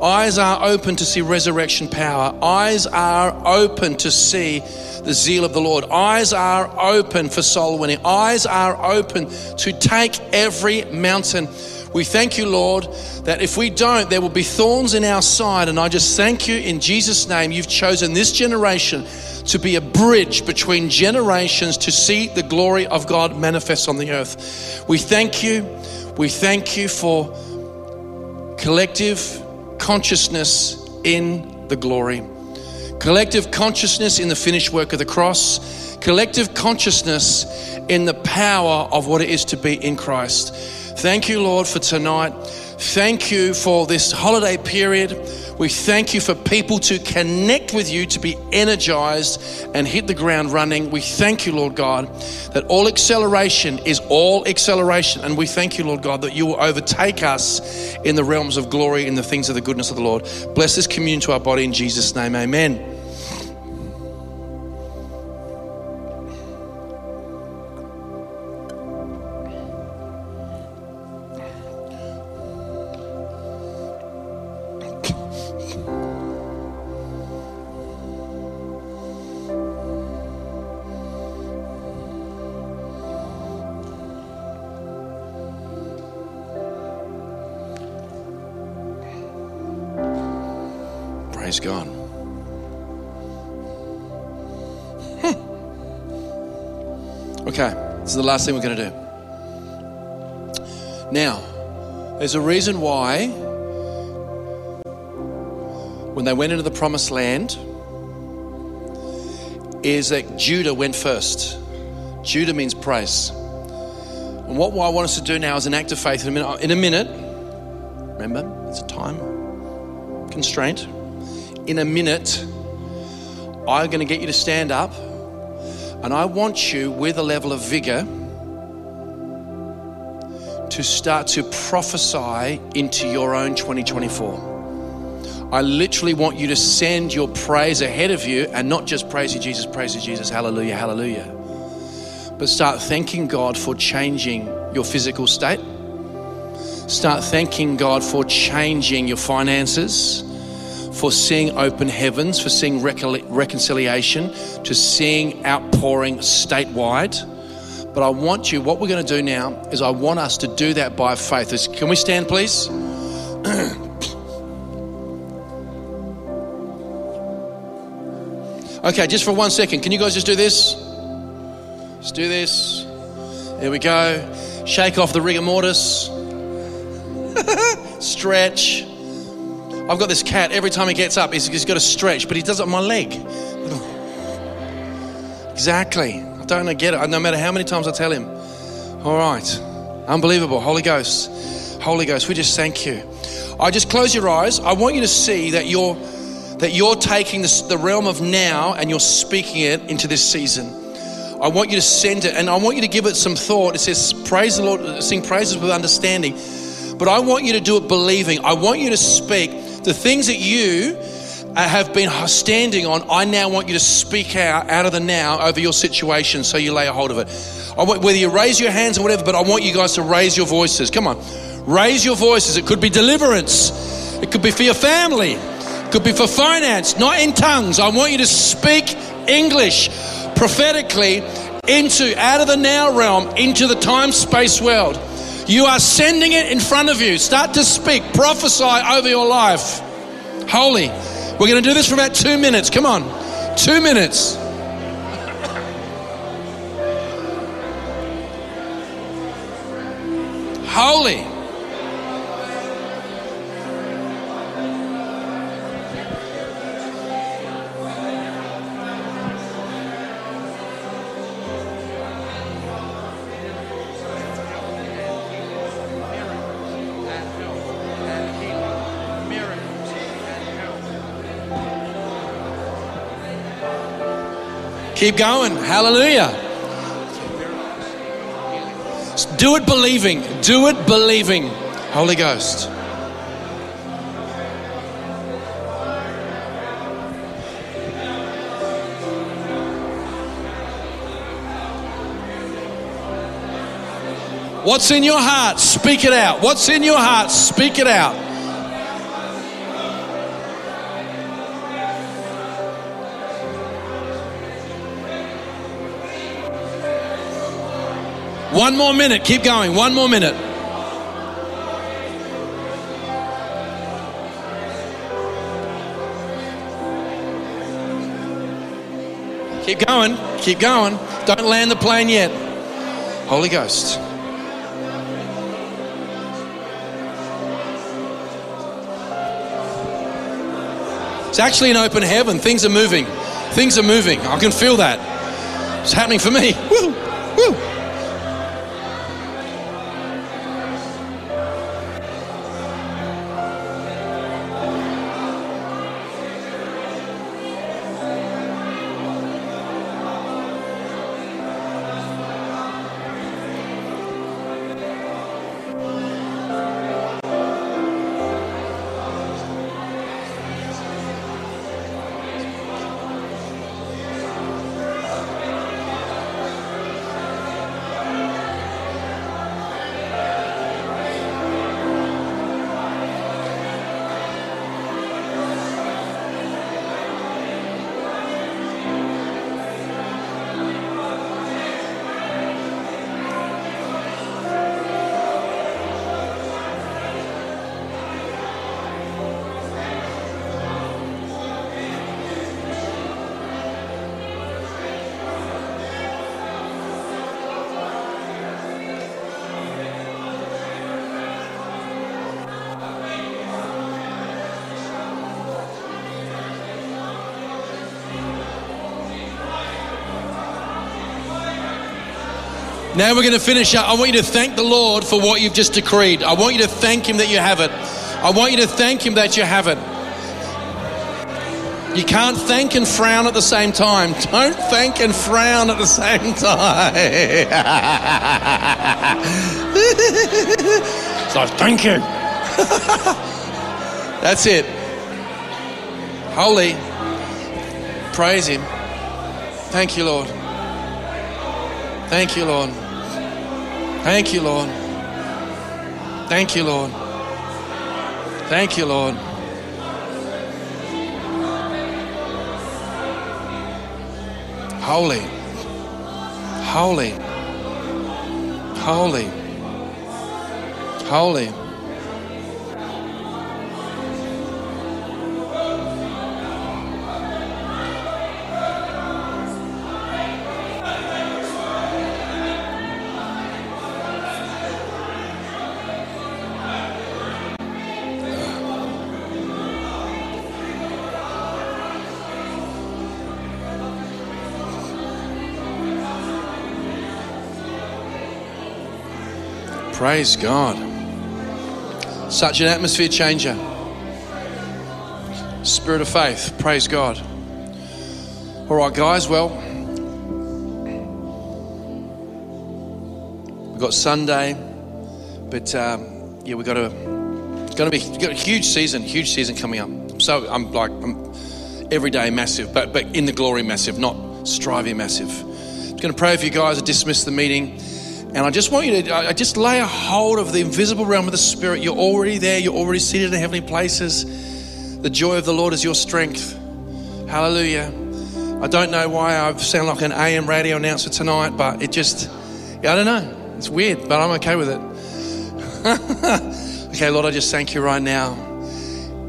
Eyes are open to see resurrection power. Eyes are open to see the zeal of the Lord. Eyes are open for soul winning. Eyes are open to take every mountain. We thank you, Lord, that if we don't, there will be thorns in our side. And I just thank you in Jesus' name. You've chosen this generation to be a bridge between generations to see the glory of God manifest on the earth. We thank you. We thank you for collective consciousness in the glory collective consciousness in the finished work of the cross, collective consciousness in the power of what it is to be in Christ. Thank you, Lord, for tonight. Thank you for this holiday period. We thank you for people to connect with you, to be energized and hit the ground running. We thank you, Lord God, that all acceleration is all acceleration. And we thank you, Lord God, that you will overtake us in the realms of glory in the things of the goodness of the Lord. Bless this communion to our body in Jesus' name. Amen. Thing we're going to do. Now, There's a reason why when they went into the promised land is that Judah went first. Judah means praise. And what I want us to do now is an act of faith in a minute. In a minute, remember, it's a time constraint. In a minute, I'm going to get you to stand up, and I want you, with a level of vigor, to start to prophesy into your own 2024. I literally want you to send your praise ahead of you and not just praise you, Jesus, praise you, Jesus, hallelujah, hallelujah but start thanking God for changing your physical state. Start thanking God for changing your finances, for seeing open heavens, for seeing reconciliation, to seeing outpouring statewide. But I want you, what we're going to do now is I want us to do that by faith. Can we stand, please? [clears throat] okay, just for one second, can you guys just do this? Let's do this. There we go. Shake off the rigor mortis. [laughs] stretch. I've got this cat, every time he gets up, he's, he's got to stretch, but he does it on my leg. [laughs] exactly. Don't I get it. No matter how many times I tell him. All right. Unbelievable. Holy Ghost. Holy Ghost, we just thank you. I just close your eyes. I want you to see that you're that you're taking this, the realm of now and you're speaking it into this season. I want you to send it and I want you to give it some thought. It says, Praise the Lord, sing praises with understanding. But I want you to do it believing. I want you to speak the things that you Uh, have been standing on. I now want you to speak out out of the now over your situation so you lay a hold of it. Want, whether you raise your hands or whatever, but I want you guys to raise your voices. Come on, raise your voices. It could be deliverance, it could be for your family, it could be for finance, not in tongues. I want you to speak English prophetically into out of the now realm into the time space world. You are sending it in front of you. Start to speak, prophesy over your life. Holy. We're going to do this for about two minutes. Come on. Two minutes. Holy. Keep going. Hallelujah. Do it believing. Do it believing. Holy Ghost. What's in your heart? Speak it out. What's in your heart? Speak it out. One more minute. Keep going. One more minute. Keep going. Keep going. Don't land the plane yet. Holy Ghost. It's actually an open heaven. Things are moving. Things are moving. I can feel that. It's happening for me. Woo. Now we're going to finish up. I want you to thank the Lord for what you've just decreed. I want you to thank Him that you have it. I want you to thank Him that you have it. You can't thank and frown at the same time. [laughs] Don't thank and frown at the same time. [laughs] so thank you. [laughs] That's it. Holy. Praise Him. Thank you, Lord. Thank you, Lord. Thank you, Lord. Thank you, Lord. Thank you, Lord. Holy. Holy. Holy. Holy. Praise God. Such an atmosphere changer. Spirit of faith. Praise God. All right, guys. Well, we've got Sunday, but um, yeah, we've got a. Going to be got a huge season. Huge season coming up. So I'm like I'm every day massive, but but in the glory massive, not striving massive. I'm going to pray for you guys. I dismiss the meeting. And I just want you to I just lay a hold of the invisible realm of the Spirit. You're already there, you're already seated in heavenly places. The joy of the Lord is your strength. Hallelujah. I don't know why I sound like an AM radio announcer tonight, but it just, I don't know. It's weird, but I'm okay with it. [laughs] okay, Lord, I just thank you right now.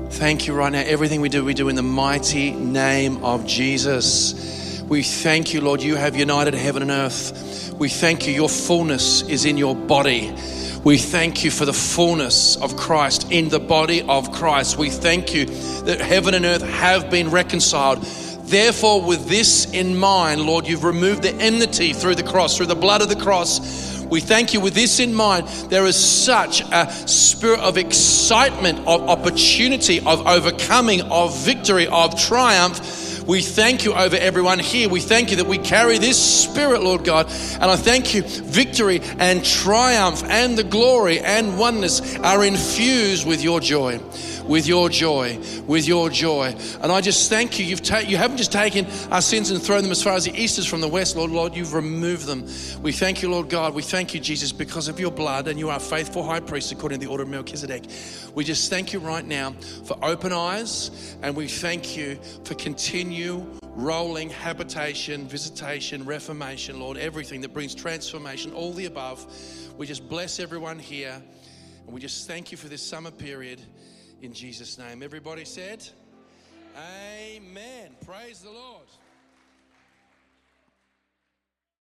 Thank you right now. Everything we do, we do in the mighty name of Jesus. We thank you, Lord. You have united heaven and earth. We thank you, your fullness is in your body. We thank you for the fullness of Christ in the body of Christ. We thank you that heaven and earth have been reconciled. Therefore, with this in mind, Lord, you've removed the enmity through the cross, through the blood of the cross. We thank you with this in mind. There is such a spirit of excitement, of opportunity, of overcoming, of victory, of triumph we thank you over everyone here. We thank you that we carry this spirit, Lord God. And I thank you, victory and triumph and the glory and oneness are infused with your joy with your joy, with your joy. And I just thank you. You've ta- you haven't just taken our sins and thrown them as far as the east is from the west, Lord. Lord, you've removed them. We thank you, Lord God. We thank you, Jesus, because of your blood, and you are faithful high priest according to the order of Melchizedek. We just thank you right now for open eyes, and we thank you for continue rolling habitation, visitation, reformation, Lord, everything that brings transformation, all the above. We just bless everyone here, and we just thank you for this summer period in Jesus' name. Everybody said, Amen. Praise the Lord.